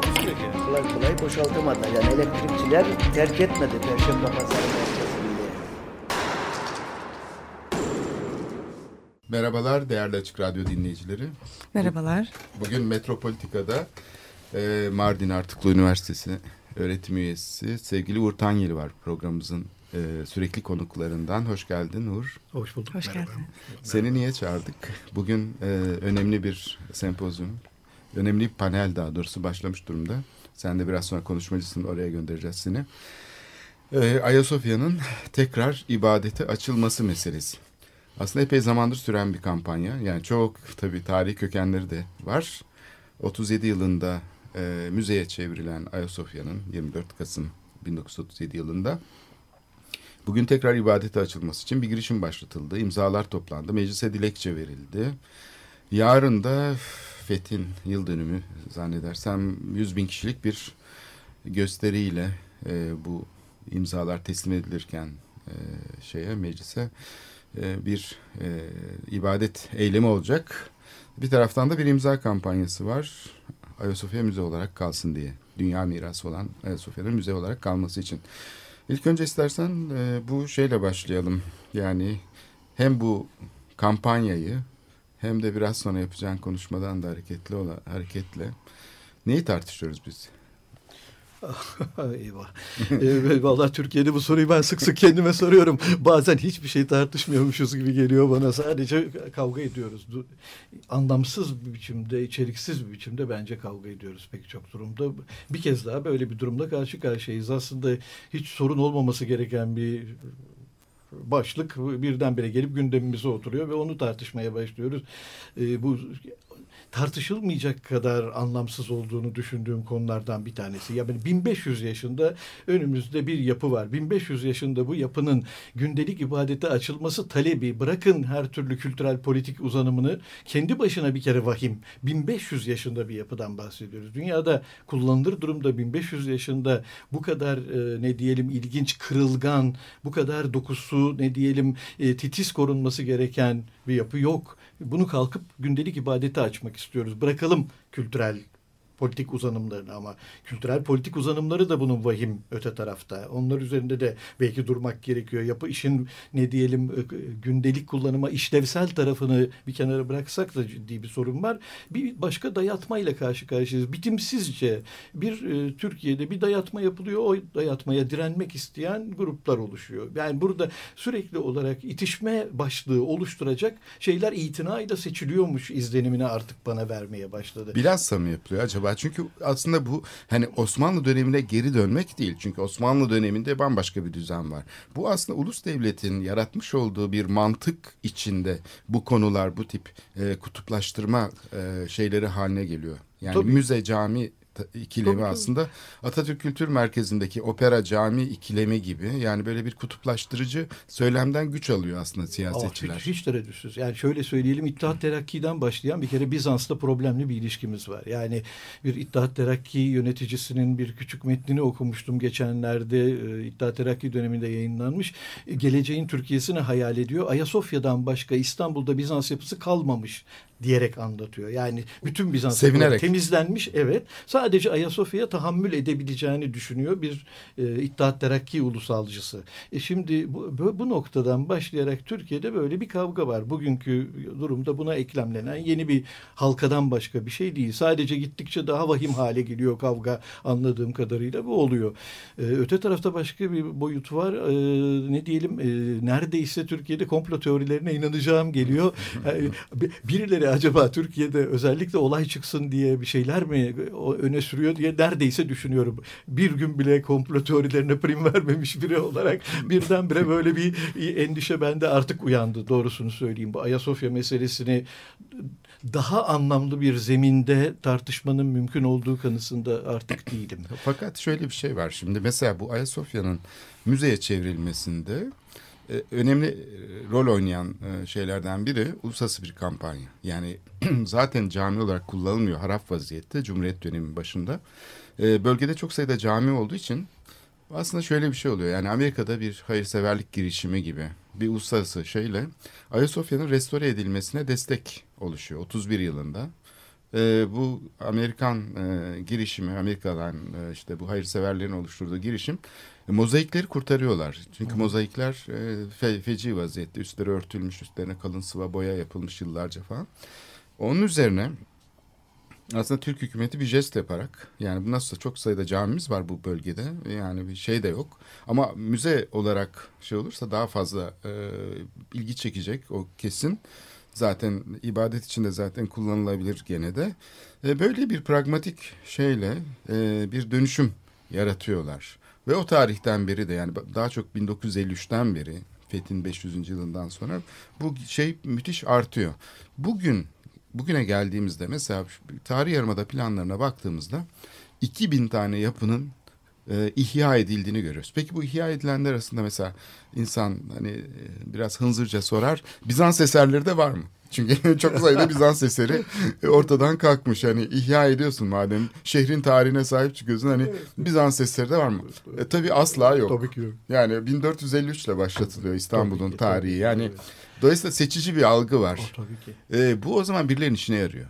Takusuyor ki. Kolay kolay boşaltamadı. Yani elektrikçiler terk etmedi Perşembe Pazarı merkezini. Merhabalar değerli Açık Radyo dinleyicileri. Merhabalar. Bugün Metropolitika'da e, Mardin Artuklu Üniversitesi öğretim üyesi sevgili Uğur Tanyeli var programımızın e, sürekli konuklarından. Hoş geldin Uğur. Hoş bulduk. Hoş merhaba. geldin. Seni niye çağırdık? Bugün e, önemli bir sempozyum, önemli bir panel daha doğrusu başlamış durumda. Sen de biraz sonra konuşmacısın oraya göndereceğiz seni. E, Ayasofya'nın tekrar ibadete açılması meselesi. Aslında epey zamandır süren bir kampanya. Yani çok tabii tarihi kökenleri de var. 37 yılında e, müzeye çevrilen Ayasofya'nın 24 Kasım 1937 yılında bugün tekrar ibadete açılması için bir girişim başlatıldı. İmzalar toplandı. Meclise dilekçe verildi. Yarın da Fethin yıl dönümü zannedersem 100 bin kişilik bir gösteriyle e, bu imzalar teslim edilirken e, şeye meclise e, bir e, ibadet eylemi olacak. Bir taraftan da bir imza kampanyası var. Ayasofya müze olarak kalsın diye. Dünya mirası olan Ayasofya'nın müze olarak kalması için. İlk önce istersen e, bu şeyle başlayalım. Yani hem bu kampanyayı hem de biraz sonra yapacağın konuşmadan da hareketli ola, hareketle neyi tartışıyoruz biz? Eyvah. ee, vallahi Türkiye'de bu soruyu ben sık sık kendime soruyorum. Bazen hiçbir şey tartışmıyormuşuz gibi geliyor bana. Sadece kavga ediyoruz. Anlamsız bir biçimde, içeriksiz bir biçimde bence kavga ediyoruz pek çok durumda. Bir kez daha böyle bir durumda karşı karşıyayız. Aslında hiç sorun olmaması gereken bir başlık birdenbire gelip gündemimize oturuyor ve onu tartışmaya başlıyoruz. Ee, bu tartışılmayacak kadar anlamsız olduğunu düşündüğüm konulardan bir tanesi. Yani 1500 yaşında önümüzde bir yapı var. 1500 yaşında bu yapının gündelik ibadete açılması talebi bırakın her türlü kültürel politik uzanımını kendi başına bir kere vahim. 1500 yaşında bir yapıdan bahsediyoruz. Dünyada kullanılır durumda 1500 yaşında bu kadar e, ne diyelim ilginç, kırılgan, bu kadar dokusu ne diyelim e, titiz korunması gereken bir yapı yok. Bunu kalkıp gündelik ibadete açmak istiyoruz. Bırakalım kültürel politik uzanımlarını ama kültürel politik uzanımları da bunun vahim öte tarafta. Onlar üzerinde de belki durmak gerekiyor. Yapı işin ne diyelim e, gündelik kullanıma işlevsel tarafını bir kenara bıraksak da ciddi bir sorun var. Bir başka dayatmayla karşı karşıyayız. Bitimsizce bir e, Türkiye'de bir dayatma yapılıyor. O dayatmaya direnmek isteyen gruplar oluşuyor. Yani burada sürekli olarak itişme başlığı oluşturacak şeyler itinayla seçiliyormuş izlenimini artık bana vermeye başladı. Bilhassa mı yapılıyor acaba? Çünkü aslında bu hani Osmanlı dönemine geri dönmek değil. Çünkü Osmanlı döneminde bambaşka bir düzen var. Bu aslında ulus devletin yaratmış olduğu bir mantık içinde bu konular bu tip e, kutuplaştırma e, şeyleri haline geliyor. Yani Tabii. müze cami ikilemi Tabii, tabii. aslında Atatürk Kültür Merkezi'ndeki opera cami ikilemi gibi yani böyle bir kutuplaştırıcı söylemden güç alıyor aslında siyasetçiler. Aa, hiç, hiç tereddütsüz. Yani şöyle söyleyelim İttihat Terakki'den başlayan bir kere Bizans'la problemli bir ilişkimiz var. Yani bir İttihat Terakki yöneticisinin bir küçük metnini okumuştum geçenlerde. E, İttihat Terakki döneminde yayınlanmış. E, geleceğin Türkiye'sini hayal ediyor. Ayasofya'dan başka İstanbul'da Bizans yapısı kalmamış diyerek anlatıyor. Yani bütün Bizans temizlenmiş evet. Sadece Ayasofya'ya tahammül edebileceğini düşünüyor bir e, İttihat Terakki ulusalcısı. E şimdi bu, bu, noktadan başlayarak Türkiye'de böyle bir kavga var. Bugünkü durumda buna eklemlenen yeni bir halkadan başka bir şey değil. Sadece gittikçe daha vahim hale geliyor kavga anladığım kadarıyla bu oluyor. E, öte tarafta başka bir boyut var. E, ne diyelim e, neredeyse Türkiye'de komplo teorilerine inanacağım geliyor. E, birileri acaba Türkiye'de özellikle olay çıksın diye bir şeyler mi o- öne sürüyor diye neredeyse düşünüyorum. Bir gün bile komplo teorilerine prim vermemiş biri olarak birdenbire böyle bir endişe bende artık uyandı doğrusunu söyleyeyim. Bu Ayasofya meselesini daha anlamlı bir zeminde tartışmanın mümkün olduğu kanısında artık değilim. Fakat şöyle bir şey var şimdi mesela bu Ayasofya'nın müzeye çevrilmesinde e, önemli e, rol oynayan e, şeylerden biri uluslararası bir kampanya. Yani zaten cami olarak kullanılmıyor harap vaziyette Cumhuriyet dönemi başında. Bölgede çok sayıda cami olduğu için aslında şöyle bir şey oluyor. Yani Amerika'da bir hayırseverlik girişimi gibi bir uluslararası şeyle Ayasofya'nın restore edilmesine destek oluşuyor 31 yılında. Bu Amerikan girişimi, Amerika'dan işte bu hayırseverlerin oluşturduğu girişim mozaikleri kurtarıyorlar. Çünkü mozaikler e, fe, feci vaziyette, üstleri örtülmüş, üstlerine kalın sıva boya yapılmış yıllarca falan. Onun üzerine aslında Türk hükümeti bir jest yaparak yani bu nasıl çok sayıda camimiz var bu bölgede yani bir şey de yok. Ama müze olarak şey olursa daha fazla e, ilgi çekecek o kesin. Zaten ibadet içinde zaten kullanılabilir gene de. E, böyle bir pragmatik şeyle e, bir dönüşüm yaratıyorlar ve o tarihten beri de yani daha çok 1953'ten beri Fethin 500. yılından sonra bu şey müthiş artıyor. Bugün bugüne geldiğimizde mesela tarih yarımada planlarına baktığımızda 2000 tane yapının e, ihya edildiğini görüyoruz. Peki bu ihya edilenler arasında mesela insan hani e, biraz hınzırca sorar Bizans eserleri de var mı? Çünkü çok sayıda Bizans eseri ortadan kalkmış. Hani ihya ediyorsun madem şehrin tarihine sahip çıkıyorsun. Hani Bizans eseri de var mı? E, tabii asla yok. Tabii ki yok. Yani 1453 ile başlatılıyor İstanbul'un tarihi. yani evet. dolayısıyla seçici bir algı var. Oh, tabii ki. E, bu o zaman birilerinin işine yarıyor.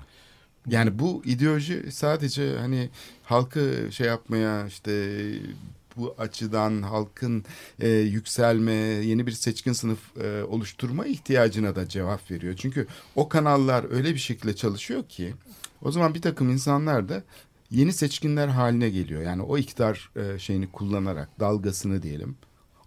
Yani bu ideoloji sadece hani halkı şey yapmaya işte bu açıdan halkın e, yükselme, yeni bir seçkin sınıf e, oluşturma ihtiyacına da cevap veriyor. Çünkü o kanallar öyle bir şekilde çalışıyor ki o zaman bir takım insanlar da yeni seçkinler haline geliyor. Yani o iktidar e, şeyini kullanarak dalgasını diyelim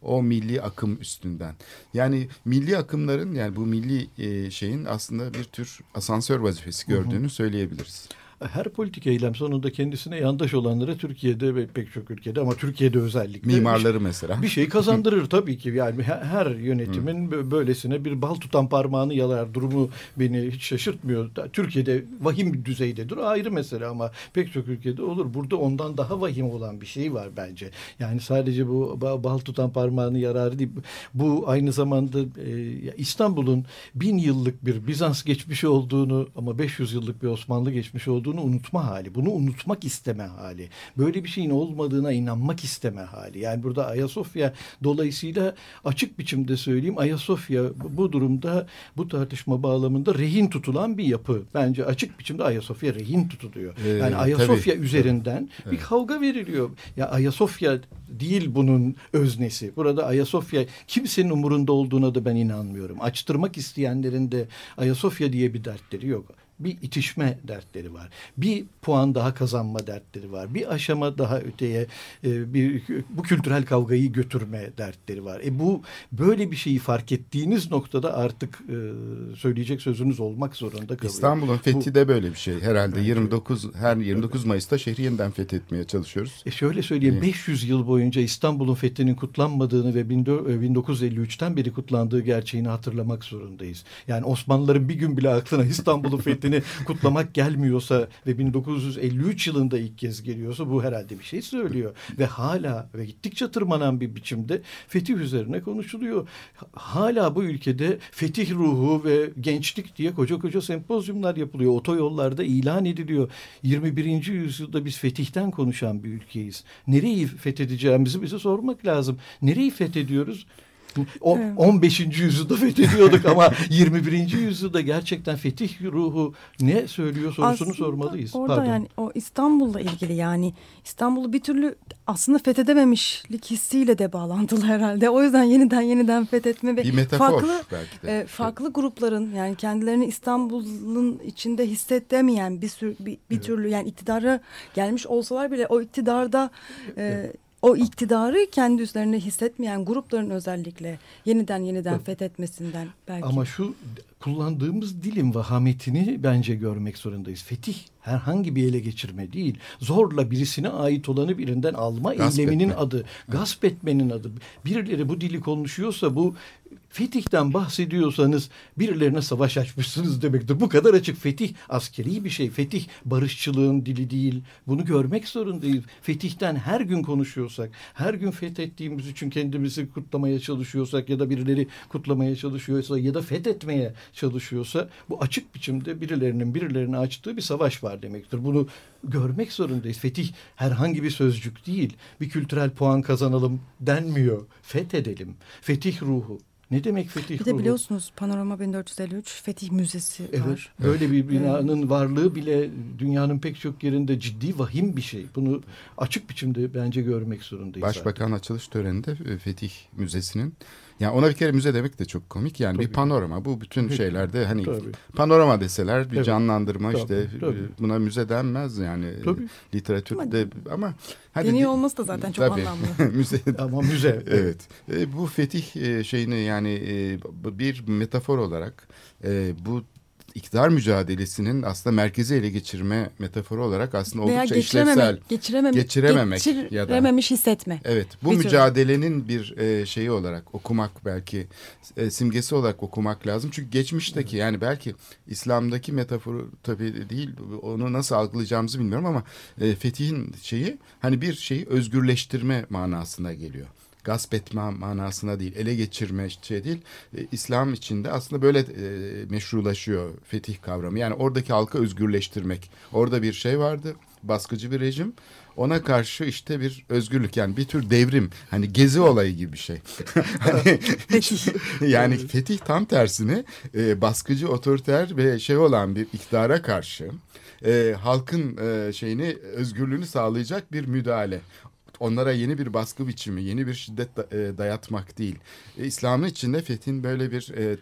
o milli akım üstünden. Yani milli akımların yani bu milli e, şeyin aslında bir tür asansör vazifesi gördüğünü söyleyebiliriz. Her politik eylem sonunda kendisine yandaş olanlara Türkiye'de ve pek çok ülkede ama Türkiye'de özellikle Mimarları mesela. bir şey kazandırır tabii ki. Yani her, yönetimin bö- böylesine bir bal tutan parmağını yalar durumu beni hiç şaşırtmıyor. Türkiye'de vahim bir düzeydedir. Ayrı mesele ama pek çok ülkede olur. Burada ondan daha vahim olan bir şey var bence. Yani sadece bu ba- bal tutan parmağını yararı değil. Bu aynı zamanda e, İstanbul'un bin yıllık bir Bizans geçmişi olduğunu ama 500 yıllık bir Osmanlı geçmişi olduğunu unutma hali. Bunu unutmak isteme hali. Böyle bir şeyin olmadığına inanmak isteme hali. Yani burada Ayasofya dolayısıyla açık biçimde söyleyeyim Ayasofya bu- durumda bu tartışma bağlamında rehin tutulan bir yapı. Bence açık biçimde Ayasofya rehin tutuluyor. Ee, yani Ayasofya tabii, üzerinden bir kavga veriliyor. Ya Ayasofya değil bunun öznesi. Burada Ayasofya kimsenin umurunda olduğuna da ben inanmıyorum. Açtırmak isteyenlerin de Ayasofya diye bir dertleri yok. Bir itişme dertleri var. Bir puan daha kazanma dertleri var. Bir aşama daha öteye e, bir bu kültürel kavgayı götürme dertleri var. E bu böyle bir şeyi fark ettiğiniz noktada artık e, söyleyecek sözünüz olmak zorunda kalıyor. İstanbul'un fethi Bu- de böyle bir şey. Herhalde Bence- 29 her 29 Mayıs'ta şehri yeniden fethetmeye çalışıyoruz. E şöyle söyleyeyim Evet. 500 yıl boyunca İstanbul'un fethinin kutlanmadığını ve 1953'ten beri kutlandığı gerçeğini hatırlamak zorundayız. Yani Osmanlıların bir gün bile aklına İstanbul'un fethini kutlamak gelmiyorsa ve 1953 yılında ilk kez geliyorsa bu herhalde bir şey söylüyor. Ve hala ve gittikçe tırmanan bir biçimde fetih üzerine konuşuluyor. Hala bu ülkede fetih ruhu ve gençlik diye koca koca sempozyumlar yapılıyor. Otoyollarda ilan ediliyor. 21. yüzyılda biz fetihten konuşan bir ülkeyiz. Nereyi fethedeceğimizi bize sormak lazım. Nereyi fethediyoruz? O, Evet. 15. yüzyılda fethediyorduk ama 21. yüzyılda gerçekten fetih ruhu ne söylüyor sorusunu Aslında sormalıyız. Orada Pardon. yani o İstanbul'la ilgili yani İstanbul'u bir türlü aslında fethedememişlik hissiyle de bağlantılı herhalde. O yüzden yeniden yeniden fethetme ve Bir metafor farklı belki de. e, farklı grupların yani kendilerini İstanbul'un içinde hissedemeyen bir sürü bir, bir türlü yani iktidara gelmiş olsalar bile o iktidarda e, o iktidarı kendi üzerine hissetmeyen grupların özellikle yeniden yeniden fethetmesinden belki. Ama şu kullandığımız dilin vahametini bence görmek zorundayız. Fetih herhangi bir ele geçirme değil. Zorla birisine ait olanı birinden alma Gasp eyleminin etme. adı. Gasp etmenin adı. Birileri bu dili konuşuyorsa bu fetihten bahsediyorsanız birilerine savaş açmışsınız demektir. Bu kadar açık. Fetih askeri bir şey. Fetih barışçılığın dili değil. Bunu görmek zorundayız. Fetihten her gün konuşuyorsak, her gün fethettiğimiz için kendimizi kutlamaya çalışıyorsak ya da birileri kutlamaya çalışıyorsa ya da fethetmeye çalışıyorsa bu açık biçimde birilerinin birilerine açtığı bir savaş var demektir. Bunu görmek zorundayız. Fetih herhangi bir sözcük değil. Bir kültürel puan kazanalım denmiyor. Fethedelim. Fetih ruhu. Ne demek fetih Bir de ruhu? biliyorsunuz Panorama 1453 Fetih Müzesi Evet. var. Böyle bir binanın varlığı bile dünyanın pek çok yerinde ciddi vahim bir şey. Bunu açık biçimde bence görmek zorundayız. Başbakan açılış töreninde e, Fetih Müzesi'nin yani ona bir kere müze demek de çok komik. Yani bir Tabii. panorama. Bu bütün şeylerde hani Tabii. panorama deseler bir Evet. canlandırma Tabii, işte tabii. buna müze denmez yani Tabii. Literatürde ama hadi Deniyor olması da zaten çok Tabii. anlamlı. müze Ama müze. Evet. E, bu fetih e, şeyini yani e, bir metafor olarak e, bu iktidar mücadelesinin aslında merkezi ele geçirme metaforu olarak aslında Veya oldukça geçirememek, işlevsel. geçirememek, Geçirememek ya da- geçirememiş hissetme. Evet, bu Bir mücadelenin bir e, şeyi olarak okumak belki e, simgesi olarak okumak lazım. Çünkü geçmişteki yani belki İslam'daki metaforu tabii değil onu nasıl algılayacağımızı bilmiyorum ama e, fetihin şeyi hani bir şeyi özgürleştirme manasına geliyor. Gasp etme manasına değil, ele geçirme şey değil. E, İslam içinde aslında böyle e, meşrulaşıyor fetih kavramı. Yani oradaki halkı özgürleştirmek. Orada bir şey vardı, baskıcı bir rejim. Ona karşı işte bir özgürlük yani bir tür devrim hani gezi olayı gibi bir şey. Hani yani fetih tam tersine e, baskıcı otoriter ve şey olan bir iktidara karşı e, halkın e, şeyini özgürlüğünü sağlayacak bir müdahale. Onlara yeni bir baskı biçimi, yeni bir şiddet e, dayatmak değil. E, İslam'ın içinde fethin böyle bir e,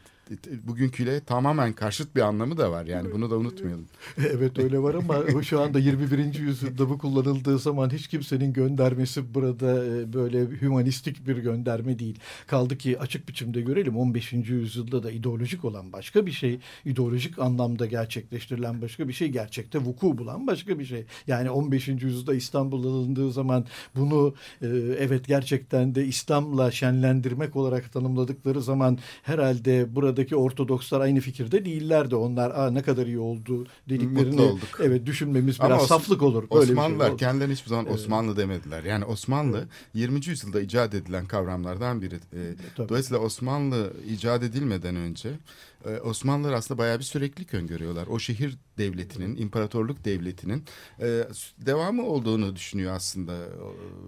bugünküyle tamamen karşıt bir anlamı da var. Yani bunu da unutmayalım. Evet öyle var ama şu anda 21. yüzyılda bu kullanıldığı zaman hiç kimsenin göndermesi burada e, böyle hümanistik bir gönderme değil. Kaldı ki açık biçimde görelim 15. yüzyılda da ideolojik olan başka bir şey, ideolojik anlamda gerçekleştirilen başka bir şey, gerçekte vuku bulan başka bir şey. Yani 15. yüzyılda İstanbul alındığı zaman bunu e, evet gerçekten de İslam'la şenlendirmek olarak tanımladıkları zaman herhalde buradaki Ortodokslar aynı fikirde değillerdi. Onlar Aa, ne kadar iyi oldu dediklerini olduk. evet düşünmemiz Ama biraz Os- saflık olur. Böyle şey Osmanlılar olur. kendilerine hiçbir zaman Osmanlı demediler. Yani Osmanlı 20. yüzyılda icat edilen kavramlardan biri. Ee, Tabii. dolayısıyla Osmanlı icat edilmeden önce e, Osmanlılar aslında bayağı bir süreklilik öngörüyorlar. O şehir devletinin, imparatorluk devletinin e, devamı olduğunu düşünüyor aslında.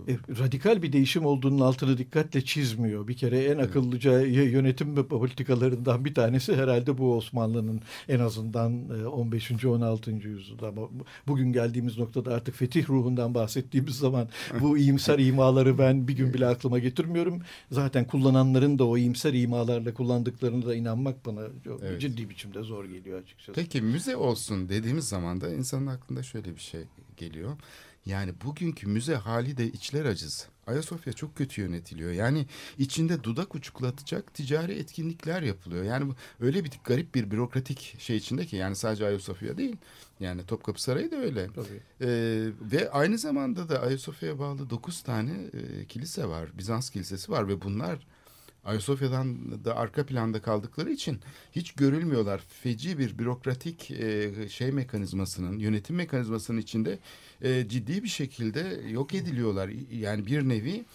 E, radikal bir değişim olduğunun altını dikkatle çizmiyor. Bir kere en akıllıca y- yönetim politikalarından bir tanesi herhalde bu Osmanlı'nın en azından e, 15. 16. yüzyılda ama bugün geldiğimiz noktada artık fetih ruhundan bahsettiğimiz zaman bu iyimser imaları ben bir gün bile aklıma getirmiyorum. Zaten kullananların da o iyimser imalarla kullandıklarına da inanmak bana çok Evet. ciddi biçimde zor geliyor açıkçası. Peki müze olsun dediğimiz zaman da insanın aklında şöyle bir şey geliyor. Yani bugünkü müze hali de içler acısı. Ayasofya çok kötü yönetiliyor. Yani içinde dudak uçuklatacak ticari etkinlikler yapılıyor. Yani öyle bir garip bir bürokratik şey içinde ki yani sadece Ayasofya değil. Yani Topkapı Sarayı da öyle. Tabii. Ee, ve aynı zamanda da Ayasofya'ya bağlı 9 tane e, kilise var. Bizans kilisesi var ve bunlar Ayasofya'dan da arka planda kaldıkları için hiç görülmüyorlar. Feci bir bürokratik e, şey mekanizmasının, yönetim mekanizmasının içinde e, ciddi bir şekilde yok ediliyorlar. Yani bir nevi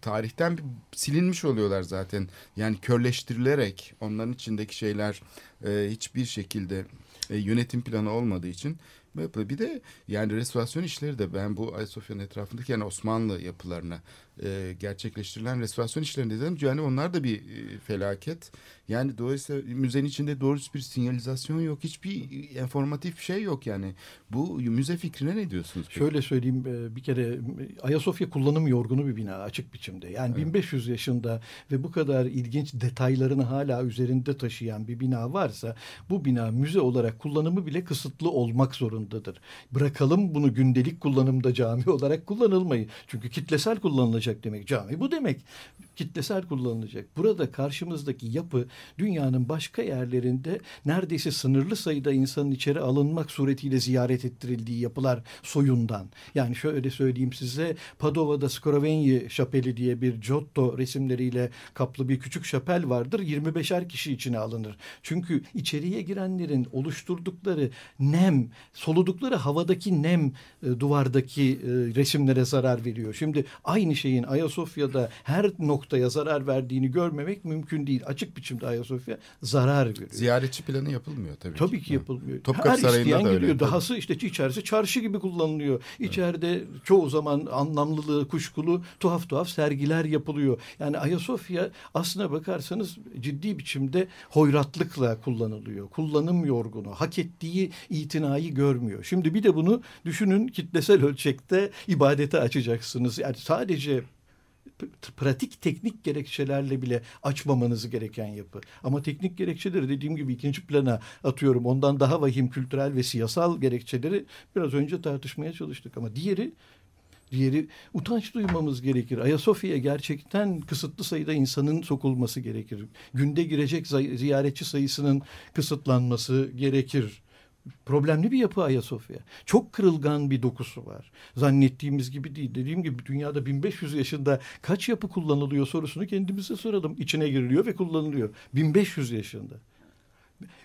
tarihten silinmiş oluyorlar zaten. Yani körleştirilerek onların içindeki şeyler e, hiçbir şekilde e, yönetim planı olmadığı için. Bir de yani restorasyon işleri de ben bu Ayasofya'nın etrafındaki yani Osmanlı yapılarına e, gerçekleştirilen restorasyon işlerinde dedim. Yani onlar da bir e, felaket. Yani dolayısıyla müzenin içinde doğru bir sinyalizasyon yok. Hiçbir informatif şey yok yani. Bu müze fikrine ne diyorsunuz? peki? Şöyle söyleyeyim e, bir kere Ayasofya kullanım yorgunu bir bina açık biçimde. Yani 1500 yaşında ve bu kadar ilginç detaylarını hala üzerinde taşıyan bir bina varsa bu bina müze olarak kullanımı bile kısıtlı olmak zorunda. zorundadır. Bırakalım bunu gündelik kullanımda cami olarak kullanılmayı. Çünkü kitlesel kullanılacak demek. Cami bu demek. Kitlesel kullanılacak. Burada karşımızdaki yapı dünyanın başka yerlerinde neredeyse sınırlı sayıda insanın içeri alınmak suretiyle ziyaret ettirildiği yapılar soyundan. Yani şöyle söyleyeyim size Padova'da Scrovegni şapeli diye bir Giotto resimleriyle kaplı bir küçük şapel vardır. 25'er kişi içine alınır. Çünkü içeriye girenlerin oluşturdukları nem, soludukları havadaki nem e, duvardaki e, resimlere zarar veriyor. Şimdi aynı şeyin Ayasofya'da her noktaya zarar verdiğini görmemek mümkün değil. Açık biçimde Ayasofya zarar veriyor. Ziyaretçi planı yapılmıyor tabii, Tabii ki yapılmıyor. Topkapı Her Sarayı'nda isteyen da öyle. Dahası işte içerisi çarşı gibi kullanılıyor. İçeride çoğu zaman anlamlılığı kuşkulu tuhaf tuhaf sergiler yapılıyor. Yani Ayasofya aslına bakarsanız ciddi biçimde hoyratlıkla kullanılıyor. Kullanım yorgunu. Hak ettiği itinayı görmüyor. Şimdi bir de bunu düşünün kitlesel ölçekte ibadete açacaksınız. Yani sadece pratik teknik gerekçelerle bile açmamanız gereken yapı. Ama teknik gerekçeleri dediğim gibi ikinci plana atıyorum. Ondan daha vahim kültürel ve siyasal gerekçeleri biraz önce tartışmaya çalıştık. Ama diğeri Diğeri utanç duymamız gerekir. Ayasofya'ya gerçekten kısıtlı sayıda insanın sokulması gerekir. Günde girecek ziyaretçi sayısının kısıtlanması gerekir. Problemli bir yapı Ayasofya. Çok kırılgan bir dokusu var. Zannettiğimiz gibi değil. Dediğim gibi dünyada 1500 yaşında kaç yapı kullanılıyor sorusunu kendimize soralım. İçine giriliyor ve kullanılıyor. 1500 yaşında.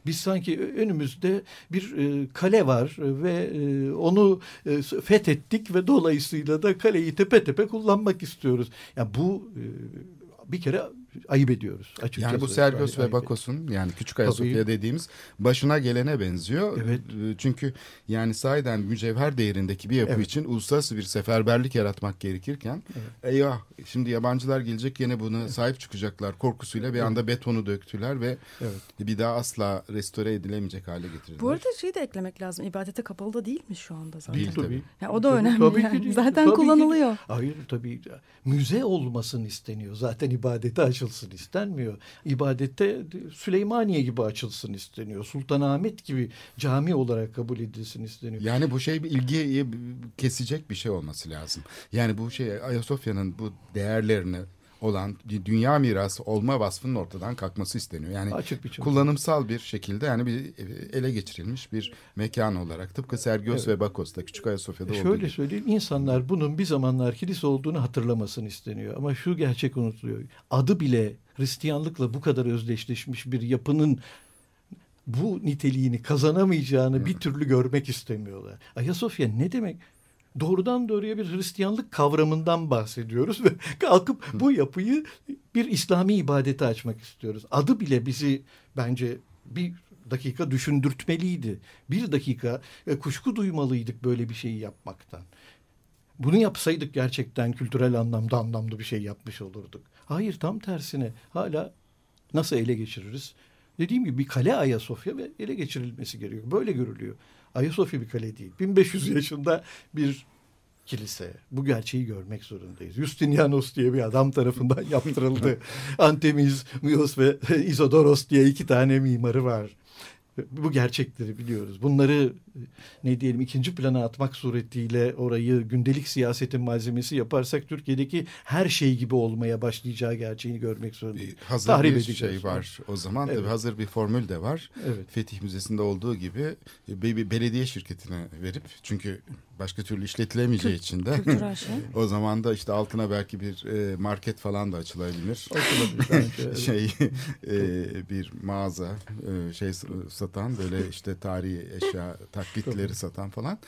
Biz sanki önümüzde bir e, kale var ve e, onu e, fethettik ve dolayısıyla da kaleyi tepe tepe kullanmak istiyoruz. Ya bu e, bir kere ayıp ediyoruz açıkçası. Yani bu Sergios ve. Bakos'un yani Küçük Ayasofya dediğimiz başına gelene benziyor. Evet. Ee, Çünkü yani sahiden mücevher değerindeki bir yapı Evet. için uluslararası bir seferberlik yaratmak gerekirken eyvah şimdi yabancılar gelecek yine buna sahip çıkacaklar korkusuyla bir anda betonu döktüler ve Evet. bir daha asla restore edilemeyecek hale getirdiler. Bu arada şeyi de eklemek lazım. İbadete kapalı da değil mi şu anda zaten? Değil tabii. Ya o da Tabii- önemli tabii ki yani. değil. Zaten Tabii ki kullanılıyor. değil. Hayır tabii müze olmasın isteniyor. Zaten ibadete açılsın istenmiyor. İbadette Süleymaniye gibi açılsın isteniyor. Sultanahmet gibi cami olarak kabul edilsin isteniyor. Yani bu şey bir ilgiyi kesecek bir şey olması lazım. Yani bu şey Ayasofya'nın bu değerlerini olan bir dünya mirası olma vasfının ortadan kalkması isteniyor. Yani Açık biçimde. kullanımsal bir şekilde yani bir ele geçirilmiş bir mekan olarak tıpkı Sergios ve Bakos'ta Küçük Ayasofya'da olduğu E, Şöyle gibi. söyleyeyim insanlar bunun bir zamanlar kilise olduğunu hatırlamasını isteniyor. Ama şu gerçek unutuluyor. Adı bile Hristiyanlıkla bu kadar özdeşleşmiş bir yapının bu niteliğini kazanamayacağını bir türlü görmek istemiyorlar. Ayasofya ne demek? Doğrudan doğruya bir Hristiyanlık kavramından bahsediyoruz ve kalkıp bu yapıyı bir İslami ibadete açmak istiyoruz. Adı bile bizi bence bir dakika düşündürtmeliydi. Bir dakika e, kuşku duymalıydık böyle bir şeyi yapmaktan. Bunu yapsaydık gerçekten kültürel anlamda anlamlı bir şey yapmış olurduk. Hayır tam tersine hala nasıl ele geçiririz? Dediğim gibi bir kale Ayasofya ve ele geçirilmesi gerekiyor. Böyle görülüyor. Ayasofya bir kale değil. 1500 yaşında bir kilise. Bu gerçeği görmek zorundayız. Justinianos diye bir adam tarafından yaptırıldı. Antemiz, Mios ve Isodoros diye iki tane mimarı var. Bu gerçekleri biliyoruz. Bunları ne diyelim ikinci plana atmak suretiyle orayı gündelik siyasetin malzemesi yaparsak Türkiye'deki her şey gibi olmaya başlayacağı gerçeğini görmek zorundayız. Bir hazır Tahrip bir şey var o zaman Evet. tabii hazır bir formül de var. Evet. Fetih Müzesi'nde olduğu gibi bir, bir belediye şirketine verip çünkü başka türlü işletilemeyeceği için de Kültürel şey. o zaman da işte altına belki bir e, market falan da açılabilir. Şey e, bir mağaza e, şey satan böyle işte tarihi eşya taklitleri satan falan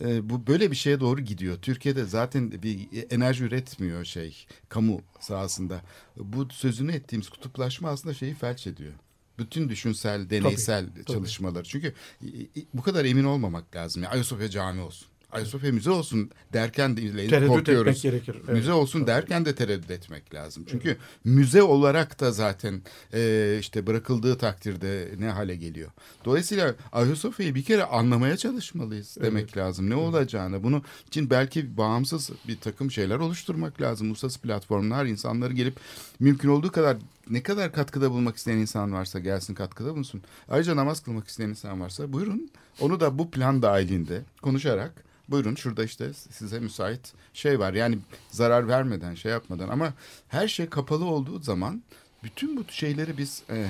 E, bu böyle bir şeye doğru gidiyor. Türkiye'de zaten bir enerji üretmiyor şey kamu sahasında. Bu sözünü ettiğimiz kutuplaşma aslında şeyi felç ediyor. Bütün düşünsel, deneysel tabii. çalışmalar. Çünkü i- i- bu kadar emin olmamak lazım. Yani Ayasofya cami olsun. Ayasofya müze olsun derken de Tereddüt korkuyoruz. etmek gerekir. Evet. Müze olsun derken de tereddüt etmek lazım. Çünkü müze olarak da zaten e, işte bırakıldığı takdirde ne hale geliyor. Dolayısıyla Ayasofya'yı bir kere anlamaya çalışmalıyız demek lazım. Ne olacağını. Bunu için belki bağımsız bir takım şeyler oluşturmak lazım. Uluslararası platformlar insanları gelip mümkün olduğu kadar ne kadar katkıda bulunmak isteyen insan varsa gelsin katkıda bulunsun. Ayrıca namaz kılmak isteyen insan varsa buyurun onu da bu plan dahilinde konuşarak buyurun şurada işte size müsait şey var. Yani zarar vermeden şey yapmadan ama her şey kapalı olduğu zaman bütün bu şeyleri biz e,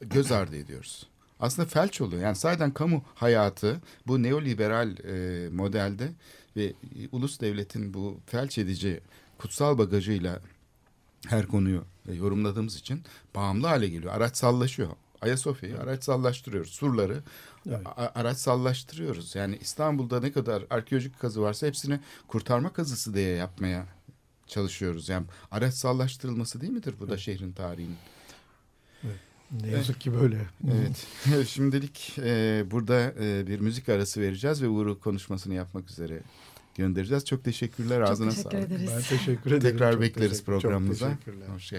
göz ardı ediyoruz. Aslında felç oluyor. Yani sayeden kamu hayatı bu neoliberal e, modelde ve ulus devletin bu felç edici kutsal bagajıyla her konuyu yorumladığımız için bağımlı hale geliyor. Araçsallaşıyor. Ayasofya'yı araçsallaştırıyoruz. Surları Evet. a- araçsallaştırıyoruz. Yani İstanbul'da ne kadar arkeolojik kazı varsa hepsini kurtarma kazısı diye yapmaya çalışıyoruz. Yani araçsallaştırılması değil midir bu da şehrin tarihinin? Ne yazık ki böyle. Evet. Şimdilik e, burada e, bir müzik arası vereceğiz ve Uğur'u konuşmasını yapmak üzere göndereceğiz. Çok teşekkürler. Çok Ağzına teşekkür sağlık. ederiz. Ben teşekkür ederim. Tekrar Çok bekleriz teşekkür- çok programımıza. teşekkürler. Hoşça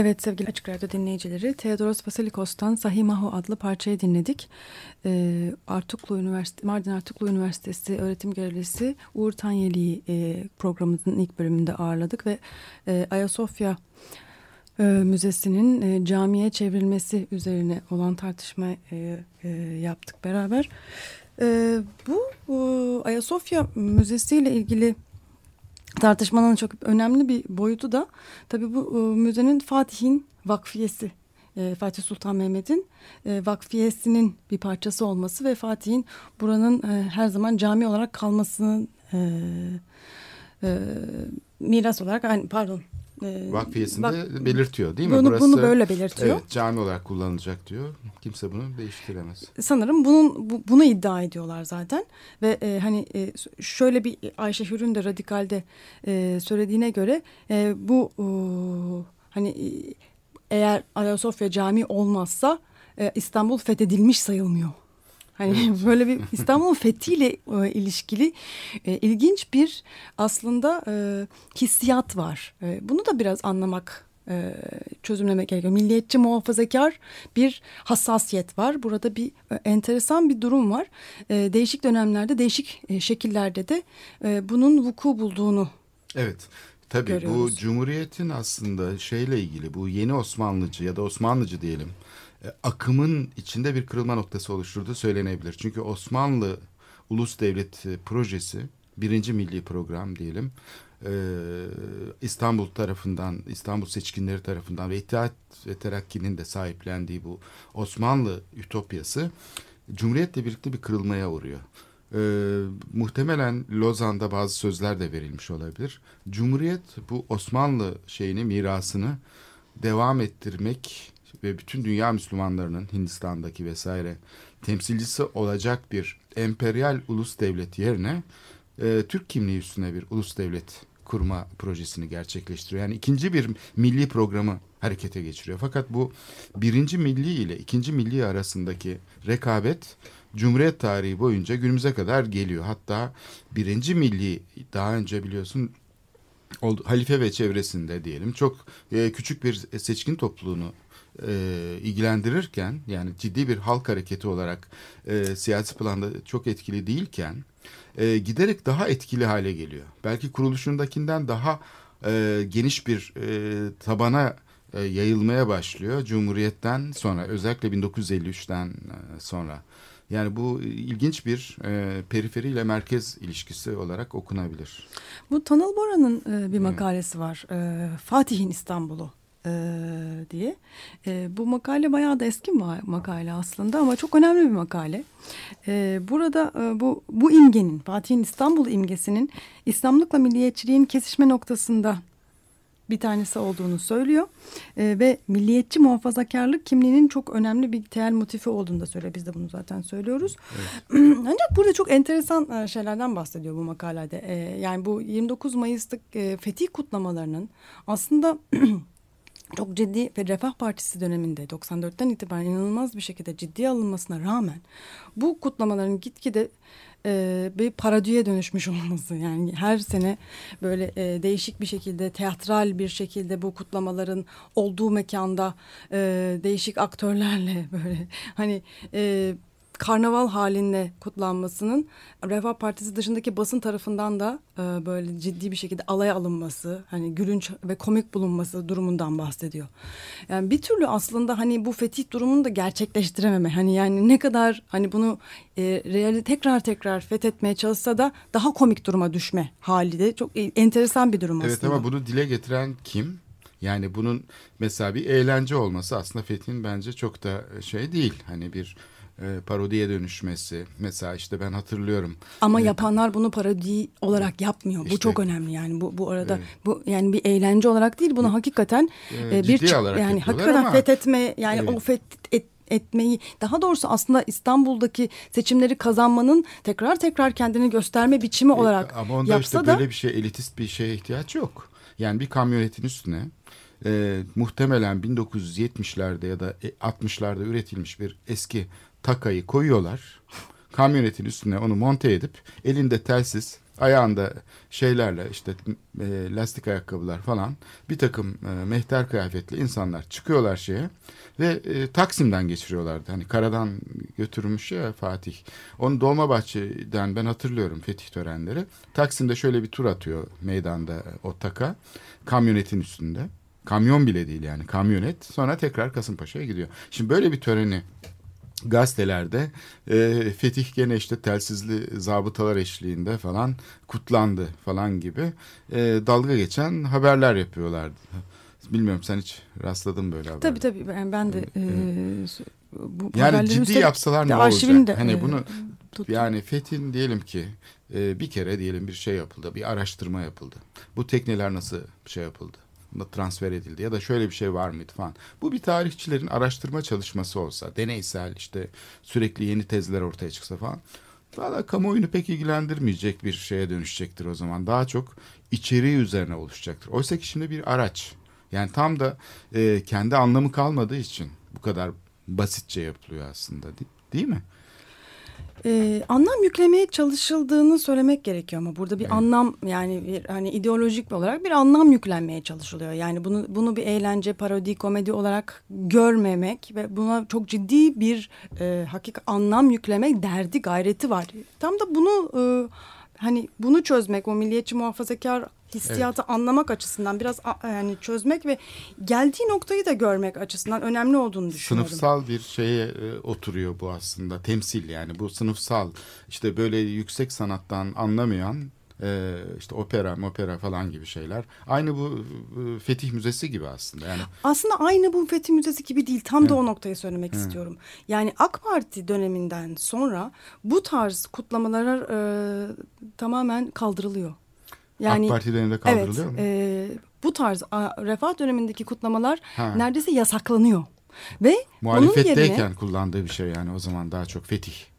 Evet sevgili Açık Radyo dinleyicileri Theodoros Vasilikos'tan Sahimaho adlı parçayı dinledik. Ee, Artuklu Üniversitesi, Mardin Artuklu Üniversitesi öğretim görevlisi Uğur Tanyeli'yi e, programımızın ilk bölümünde ağırladık ve e, Ayasofya e, Müzesi'nin e, camiye çevrilmesi üzerine olan tartışma e, e, yaptık beraber. E, bu e, Ayasofya Müzesi ile ilgili tartışmanın çok önemli bir boyutu da tabii bu e, müzenin Fatih'in vakfiyesi. E, Fatih Sultan Mehmet'in e, vakfiyesinin bir parçası olması ve Fatih'in buranın e, her zaman cami olarak kalmasının e, e, miras olarak pardon e, Vakfiyesinde vak- belirtiyor değil mi? bunu, Burası, bunu böyle belirtiyor. Evet cami olarak kullanılacak diyor. Kimse bunu değiştiremez. sanırım bunun bu- bunu iddia ediyorlar zaten ve e, hani e, şöyle bir Ayşe Hür'ün de radikalde e, söylediğine göre e, bu e, hani e, eğer Ayasofya Camii olmazsa e, İstanbul fethedilmiş sayılmıyor. Hani böyle bir İstanbul'un fethiyle e, ilişkili e, ilginç bir aslında e, hissiyat var. E, bunu da biraz anlamak e, çözümlemek gerekiyor. Milliyetçi muhafazakar bir hassasiyet var. Burada bir e, enteresan bir durum var. E, değişik dönemlerde, değişik e, şekillerde de e, bunun vuku bulduğunu Evet. Tabii bu Görüyoruz. Cumhuriyet'in aslında şeyle ilgili bu yeni Osmanlıcı ya da Osmanlıcı diyelim akımın içinde bir kırılma noktası oluşturduğu söylenebilir. Çünkü Osmanlı Ulus Devleti projesi birinci milli program diyelim e, İstanbul tarafından İstanbul seçkinleri tarafından ve İttihat ve Terakki'nin de sahiplendiği bu Osmanlı ütopyası Cumhuriyet'le birlikte bir kırılmaya uğruyor. Ee, muhtemelen Lozan'da bazı sözler de verilmiş olabilir. Cumhuriyet bu Osmanlı şeyini mirasını devam ettirmek ve bütün dünya Müslümanlarının Hindistan'daki vesaire temsilcisi olacak bir emperyal ulus devlet yerine e, Türk kimliği üstüne bir ulus devlet kurma projesini gerçekleştiriyor. Yani ikinci bir milli programı harekete geçiriyor. Fakat bu birinci milli ile ikinci milli arasındaki rekabet Cumhuriyet tarihi boyunca günümüze kadar geliyor. Hatta birinci milli daha önce biliyorsun halife ve çevresinde diyelim çok e, küçük bir seçkin topluluğunu e, ilgilendirirken yani ciddi bir halk hareketi olarak e, siyasi planda çok etkili değilken e, giderek daha etkili hale geliyor. Belki kuruluşundakinden daha e, geniş bir e, tabana e, yayılmaya başlıyor Cumhuriyet'ten sonra özellikle 1953'ten e, sonra. Yani bu ilginç bir e, periferiyle merkez ilişkisi olarak okunabilir. Bu Tanıl Bora'nın e, bir makalesi var. E, Fatih'in İstanbul'u e, diye. E, bu makale bayağı da eski bir makale aslında ama çok önemli bir makale. E, burada e, bu bu imgenin Fatih'in İstanbul imgesinin İslamlıkla milliyetçiliğin kesişme noktasında bir tanesi olduğunu söylüyor e, ve milliyetçi muhafazakarlık kimliğinin çok önemli bir temel motifi olduğunu da söylüyor. Biz de bunu zaten söylüyoruz. Ancak burada çok enteresan e, şeylerden bahsediyor bu makalede. E, yani bu 29 Mayıs'ta e, fetih kutlamalarının aslında çok ciddi ve Refah Partisi döneminde 94'ten itibaren inanılmaz bir şekilde ciddiye alınmasına rağmen bu kutlamaların gitgide e, bir parodüye dönüşmüş olması yani her sene böyle e, değişik bir şekilde teatral bir şekilde bu kutlamaların olduğu mekanda e, değişik aktörlerle böyle hani e, karnaval halinde kutlanmasının Refah Partisi dışındaki basın tarafından da e, böyle ciddi bir şekilde alaya alınması, hani gülünç ve komik bulunması durumundan bahsediyor. Yani bir türlü aslında hani bu fetih durumunu da gerçekleştirememe. Hani yani ne kadar hani bunu e, reali tekrar tekrar fethetmeye çalışsa da daha komik duruma düşme hali de çok e, enteresan bir durum Evet aslında. ama bunu dile getiren kim? Yani bunun mesela bir eğlence olması aslında Fethi'nin bence çok da şey değil. Hani bir e, parodiye dönüşmesi. Mesela işte ben hatırlıyorum. Ama E, yapanlar bunu parodi olarak yapmıyor. bu İşte- çok önemli yani bu bu arada Evet. bu yani bir eğlence olarak değil bunu hakikaten E, e, bir yani hakikaten ama- fethetme yani Evet. o fet et- etmeyi daha doğrusu aslında İstanbul'daki seçimleri kazanmanın tekrar tekrar kendini gösterme biçimi olarak E, Ama onda yapsa işte da böyle bir şey elitist bir şeye ihtiyaç yok. Yani bir kamyonetin üstüne e, muhtemelen 1970'lerde ya da e, 60'larda üretilmiş bir eski takayı koyuyorlar. Kamyonetin üstüne onu monte edip elinde telsiz ayağında şeylerle işte e, lastik ayakkabılar falan bir takım e, mehter kıyafetli insanlar çıkıyorlar şeye ve e, Taksim'den geçiriyorlardı. Hani karadan götürmüş ya Fatih. Onu Dolmabahçe'den ben hatırlıyorum fetih törenleri. Taksim'de şöyle bir tur atıyor meydanda o taka kamyonetin üstünde. Kamyon bile değil yani kamyonet. Sonra tekrar Kasımpaşa'ya gidiyor. Şimdi böyle bir töreni gazetelerde e, Fetih gene işte telsizli zabıtalar eşliğinde falan kutlandı falan gibi e, dalga geçen haberler yapıyorlardı. Bilmiyorum sen hiç rastladın böyle haberler. Tabii tabii ben, ben de e, bu Yani ciddi yapsalar ne olacak? de, hani e, bunu tuttum. yani Fethin diyelim ki e, bir kere diyelim bir şey yapıldı, bir araştırma yapıldı. Bu tekneler nasıl şey yapıldı? Transfer edildi ya da şöyle bir şey var mıydı falan. Bu bir tarihçilerin araştırma çalışması olsa, deneysel işte sürekli yeni tezler ortaya çıksa falan. Valla kamuoyunu pek ilgilendirmeyecek bir şeye dönüşecektir o zaman. Daha çok içeriği üzerine oluşacaktır. Oysa ki şimdi bir araç. Yani tam da e, kendi anlamı kalmadığı için bu kadar basitçe yapılıyor aslında değil, değil mi? Ee, anlam yüklemeye çalışıldığını söylemek gerekiyor ama burada bir Evet. anlam yani bir hani ideolojik olarak bir anlam yüklenmeye çalışılıyor. Yani bunu bunu bir eğlence, parodi, komedi olarak görmemek ve buna çok ciddi bir e, hakik anlam yüklemek derdi, gayreti var. Tam da bunu e, hani bunu çözmek, o milliyetçi muhafazakar hissiyatı anlamak açısından biraz yani çözmek ve geldiği noktayı da görmek açısından önemli olduğunu düşünüyorum. Sınıfsal bir şeye e, oturuyor bu aslında temsil yani bu sınıfsal işte böyle yüksek sanattan anlamayan e, işte opera opera falan gibi şeyler aynı bu e, Fetih Müzesi gibi aslında yani Aslında aynı bu Fethi Müzesi gibi değil. Tam da o noktayı söylemek istiyorum. Yani AK Parti döneminden sonra bu tarz kutlamalar e, tamamen kaldırılıyor. Yani AK Parti döneminde evet, kaldırılıyor mu? e, bu tarz a, refah dönemindeki kutlamalar Ha. neredeyse yasaklanıyor. Ve Muhalefetteyken yerine kullandığı bir şey yani o zaman daha çok Fetih.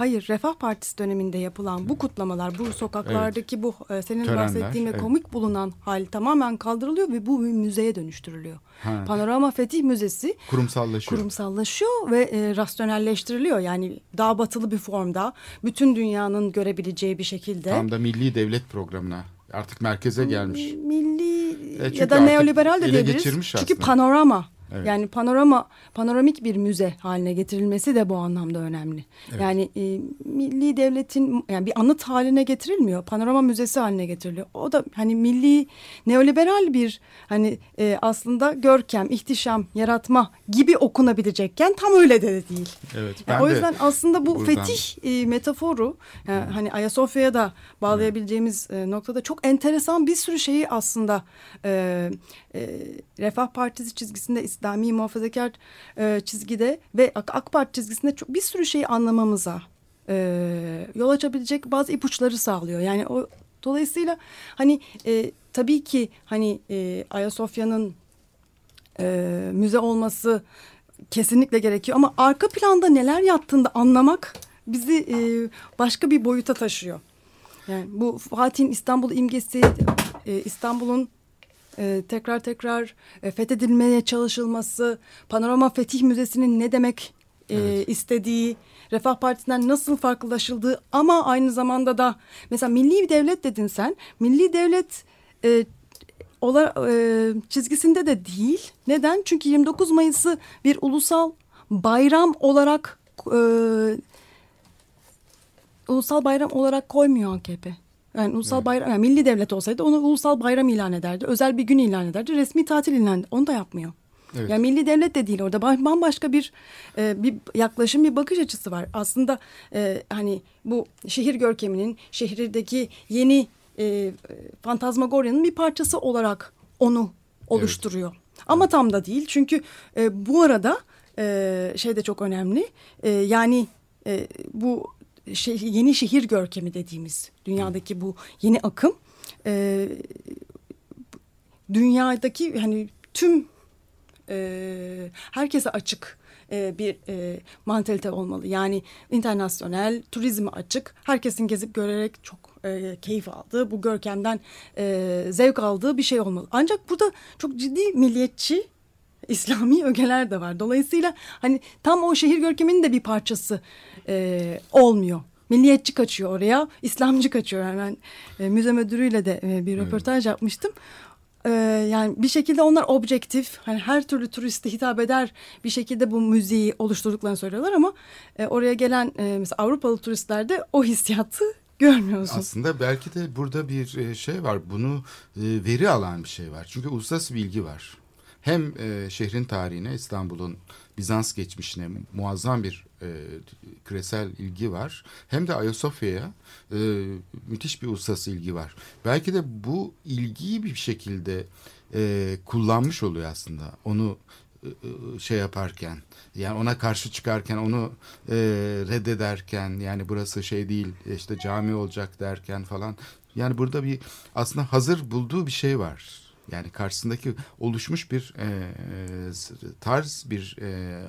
Hayır Refah Partisi döneminde yapılan bu kutlamalar, bu sokaklardaki bu e, senin Törenler, bahsettiğin ve evet. komik bulunan hal tamamen kaldırılıyor ve bu bir müzeye dönüştürülüyor. Ha. Panorama Fetih Müzesi Kurumsallaşıyor. kurumsallaşıyor ve e, rasyonelleştiriliyor. Yani daha batılı bir formda bütün dünyanın görebileceği bir şekilde. Tam da milli devlet programına artık merkeze gelmiş. Milli E, ya da neoliberal de diyebiliriz. Çünkü aslında. panorama Evet. yani panorama panoramik bir müze haline getirilmesi de bu anlamda önemli. Yani e, milli devletin yani bir anıt haline getirilmiyor. Panorama müzesi haline getiriliyor. O da hani milli neoliberal bir hani e, aslında görkem, ihtişam, yaratma gibi okunabilecekken tam öyle de değil. Evet. Yani o de yüzden aslında bu buradan- fetih e, metaforu yani hani Ayasofya'ya da bağlayabileceğimiz e, noktada çok enteresan bir sürü şeyi aslında e, e, Refah Partisi çizgisinde İslami muhafazakar e, çizgide ve AK, AK Parti çizgisinde çok bir sürü şeyi anlamamıza e, yol açabilecek bazı ipuçları sağlıyor. Yani o dolayısıyla hani e, tabii ki hani e, Ayasofya'nın e, müze olması kesinlikle gerekiyor ama arka planda neler yattığını da anlamak bizi e, başka bir boyuta taşıyor. Yani bu Fatih'in İstanbul imgesi, e, İstanbul'un e, tekrar tekrar e, fethedilmeye çalışılması, Panorama Fetih Müzesi'nin ne demek e, istediği, Refah Partisi'nden nasıl farklılaşıldığı ama aynı zamanda da mesela milli bir devlet dedin sen, milli devlet e, ola, e, çizgisinde de değil. Neden? Çünkü 29 Mayıs'ı bir ulusal bayram olarak e, ulusal bayram olarak koymuyor AKP. Yani ulusal bayram, yani milli devlet olsaydı onu ulusal bayram ilan ederdi. Özel bir gün ilan ederdi. Resmi tatil ilan ederdi. Onu da yapmıyor. Evet. Yani milli devlet de değil orada Ba- bambaşka bir e, bir yaklaşım bir bakış açısı var. Aslında e, hani bu şehir görkeminin şehirdeki yeni e, fantazmagoryanın bir parçası olarak onu oluşturuyor. Ama tam da değil çünkü e, bu arada e, şey de çok önemli E, yani e, bu şey, yeni şehir görkemi dediğimiz dünyadaki bu yeni akım e, dünyadaki hani tüm e, herkese açık e, bir e, mantalite olmalı. Yani internasyonel, turizme açık, herkesin gezip görerek çok e, keyif aldığı, bu görkemden e, zevk aldığı bir şey olmalı. Ancak burada çok ciddi milliyetçi İslami ögeler de var. Dolayısıyla hani tam o şehir görkeminin de bir parçası e, olmuyor. milliyetçi kaçıyor oraya, İslamcı kaçıyor. Yani ben e, müze müdürüyle de e, bir röportaj yapmıştım. E, yani bir şekilde onlar objektif, hani her türlü turiste hitap eder bir şekilde bu müziği oluşturduklarını söylüyorlar ama e, oraya gelen e, mesela Avrupalı turistlerde o hissiyatı görmüyorsun. Aslında belki de burada bir e, şey var. Bunu e, veri alan bir şey var. Çünkü uluslararası bilgi var. Hem e, şehrin tarihine, İstanbul'un Bizans geçmişine muazzam bir e, küresel ilgi var. Hem de Ayasofya'ya e, müthiş bir uluslararası ilgi var. Belki de bu ilgiyi bir şekilde e, kullanmış oluyor aslında. Onu e, e, şey yaparken yani ona karşı çıkarken onu e, reddederken yani burası şey değil işte cami olacak derken falan yani burada bir aslında hazır bulduğu bir şey var. Yani karşısındaki oluşmuş bir e, tarz bir e,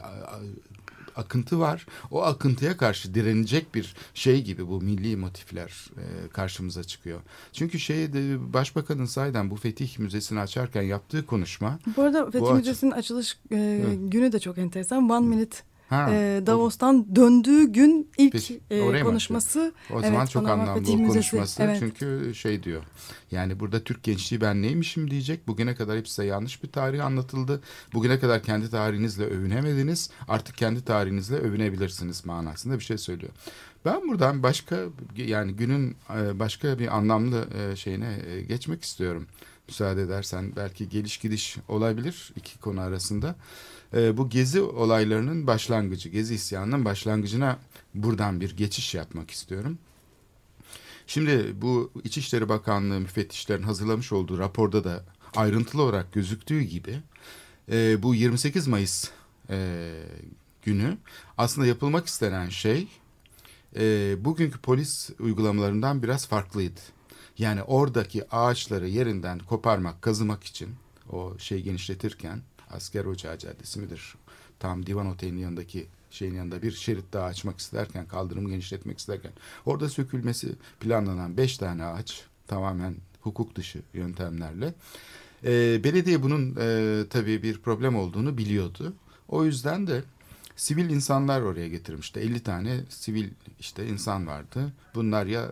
akıntı var. O akıntıya karşı direnecek bir şey gibi bu milli motifler e, karşımıza çıkıyor. Çünkü şey de, Başbakanın sayeden bu Fetih Müzesi'ni açarken yaptığı konuşma. Bu arada Fetih açı- Müzesi'nin açılış e, günü de çok enteresan. One Minute Ha, e, Davos'tan döndüğü gün ilk Peki, e, konuşması. O zaman Evet, çok Panama anlamlı o konuşması. Evet. Çünkü şey diyor. Yani burada Türk gençliği ben neymişim diyecek. Bugüne kadar hep size yanlış bir tarih anlatıldı. Bugüne kadar kendi tarihinizle övünemediniz. Artık kendi tarihinizle övünebilirsiniz manasında bir şey söylüyor. Ben buradan başka yani günün başka bir anlamlı şeyine geçmek istiyorum. Müsaade edersen belki geliş gidiş olabilir iki konu arasında. E, bu gezi olaylarının başlangıcı, gezi isyanının başlangıcına buradan bir geçiş yapmak istiyorum. Şimdi bu İçişleri Bakanlığı müfettişlerin hazırlamış olduğu raporda da ayrıntılı olarak gözüktüğü gibi e, bu 28 Mayıs e, günü aslında yapılmak istenen şey e, bugünkü polis uygulamalarından biraz farklıydı. Yani oradaki ağaçları yerinden koparmak, kazımak için o şey genişletirken Asker Ocağı Caddesi midir? Tam Divan Oteli'nin yanındaki şeyin yanında bir şerit daha açmak isterken, kaldırımı genişletmek isterken orada sökülmesi planlanan beş tane ağaç tamamen hukuk dışı yöntemlerle. E, belediye bunun e, tabii bir problem olduğunu biliyordu. O yüzden de sivil insanlar oraya getirmişti. 50 tane sivil işte insan vardı. Bunlar ya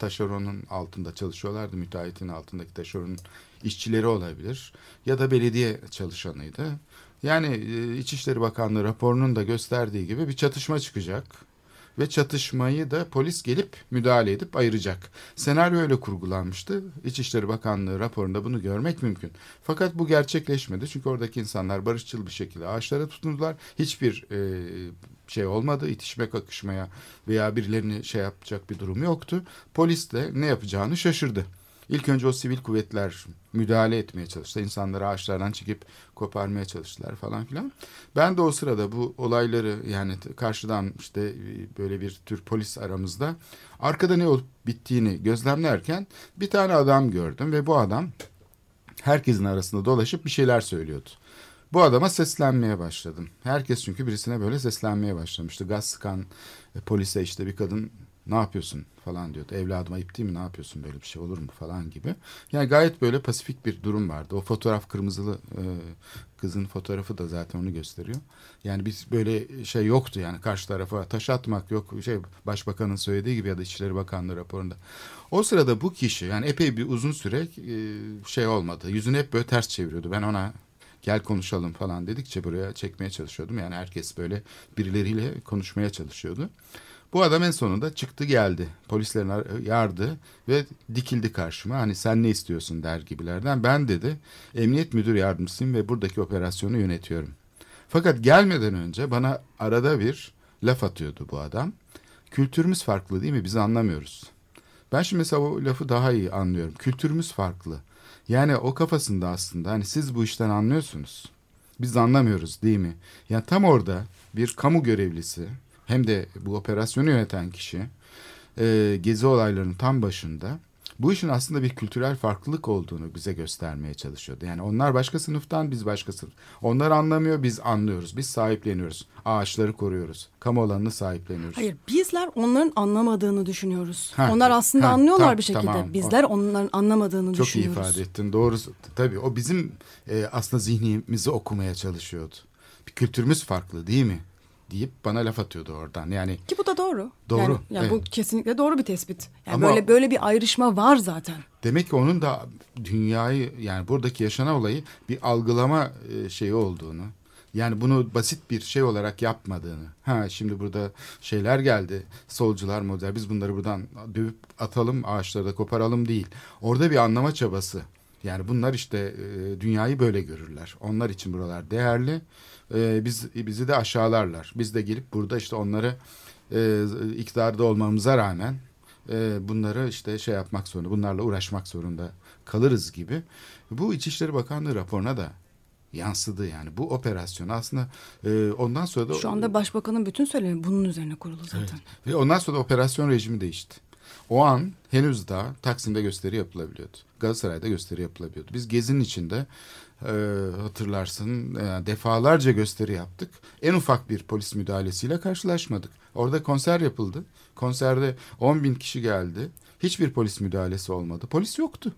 taşeronun altında çalışıyorlardı. Müteahhitin altındaki taşeronun işçileri olabilir. Ya da belediye çalışanıydı. Yani e, İçişleri Bakanlığı raporunun da gösterdiği gibi bir çatışma çıkacak. Ve çatışmayı da polis gelip müdahale edip ayıracak. Senaryo öyle kurgulanmıştı. İçişleri Bakanlığı raporunda bunu görmek mümkün. Fakat bu gerçekleşmedi. Çünkü oradaki insanlar barışçıl bir şekilde ağaçlara tutundular. Hiçbir e, şey olmadı. itişme kakışmaya veya birilerini şey yapacak bir durum yoktu. Polis de ne yapacağını şaşırdı. İlk önce o sivil kuvvetler müdahale etmeye çalıştı. İnsanları ağaçlardan çekip koparmaya çalıştılar falan filan. Ben de o sırada bu olayları yani karşıdan işte böyle bir tür polis aramızda arkada ne olup bittiğini gözlemlerken bir tane adam gördüm ve bu adam herkesin arasında dolaşıp bir şeyler söylüyordu. Bu adama seslenmeye başladım. Herkes çünkü birisine böyle seslenmeye başlamıştı. Gaz sıkan e, polise işte bir kadın ne yapıyorsun falan diyordu. Evladım ayıp değil mi ne yapıyorsun böyle bir şey olur mu falan gibi. Yani gayet böyle pasifik bir durum vardı. O fotoğraf kırmızılı e, kızın fotoğrafı da zaten onu gösteriyor. Yani biz böyle şey yoktu yani karşı tarafa taş atmak yok. Şey başbakanın söylediği gibi ya da İçişleri Bakanlığı raporunda. O sırada bu kişi yani epey bir uzun süre e, şey olmadı. Yüzünü hep böyle ters çeviriyordu. Ben ona gel konuşalım falan dedikçe buraya çekmeye çalışıyordum. Yani herkes böyle birileriyle konuşmaya çalışıyordu. Bu adam en sonunda çıktı geldi. Polislerin yardı ve dikildi karşıma. Hani sen ne istiyorsun der gibilerden. Ben dedi emniyet müdür yardımcısıyım ve buradaki operasyonu yönetiyorum. Fakat gelmeden önce bana arada bir laf atıyordu bu adam. Kültürümüz farklı değil mi? Biz anlamıyoruz. Ben şimdi mesela o lafı daha iyi anlıyorum. Kültürümüz farklı. Yani o kafasında aslında hani siz bu işten anlıyorsunuz. Biz anlamıyoruz değil mi? Yani tam orada bir kamu görevlisi hem de bu operasyonu yöneten kişi e, gezi olaylarının tam başında bu işin aslında bir kültürel farklılık olduğunu bize göstermeye çalışıyordu. Yani onlar başka sınıftan biz başka sınıf. Onlar anlamıyor biz anlıyoruz. Biz sahipleniyoruz. Ağaçları koruyoruz. Kamu alanını sahipleniyoruz. Hayır bizler onların anlamadığını düşünüyoruz. Ha, Onlar aslında ha, anlıyorlar tam- bir şekilde. tamam. bizler onların anlamadığını Çok iyi düşünüyoruz. ifade ettin. Doğru. Tabii o bizim e, aslında zihnimizi okumaya çalışıyordu. Bir kültürümüz farklı değil mi? Deyip bana laf atıyordu oradan. Yani Ki bu da doğru. Doğru, Yani, yani bu evet. kesinlikle doğru bir tespit. Yani Ama- böyle böyle bir ayrışma var zaten. demek ki onun da dünyayı yani buradaki yaşanan olayı bir algılama e, şeyi olduğunu yani bunu basit bir şey olarak yapmadığını. Ha şimdi burada şeyler geldi. Solcular model. Biz bunları buradan dövüp atalım, ağaçları da koparalım değil. Orada bir anlama çabası. Yani bunlar işte e, dünyayı böyle görürler. Onlar için buralar değerli. E, biz bizi de aşağılarlar. Biz de gelip burada işte onları e, iktidarda olmamıza rağmen e, bunları işte şey yapmak zorunda, bunlarla uğraşmak zorunda kalırız gibi. Bu İçişleri Bakanlığı raporuna da yansıdı yani. Bu operasyon aslında e, ondan sonra da... Şu anda başbakanın bütün söylemi bunun üzerine kurulu zaten. Ve ondan sonra da operasyon rejimi değişti. O an henüz daha Taksim'de gösteri yapılabiliyordu. Galatasaray'da gösteri yapılabiliyordu. Biz Gezi'nin içinde e, hatırlarsın e, defalarca gösteri yaptık. En ufak bir polis müdahalesiyle karşılaşmadık. Orada konser yapıldı. Konserde 10 bin kişi geldi. Hiçbir polis müdahalesi olmadı. Polis yoktu.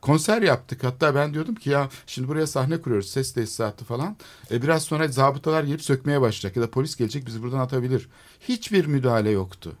Konser yaptık. Hatta ben diyordum ki ya şimdi buraya sahne kuruyoruz. Ses tesisatı falan. E, biraz sonra zabıtalar gelip sökmeye başlayacak. Ya da polis gelecek bizi buradan atabilir. Hiçbir müdahale yoktu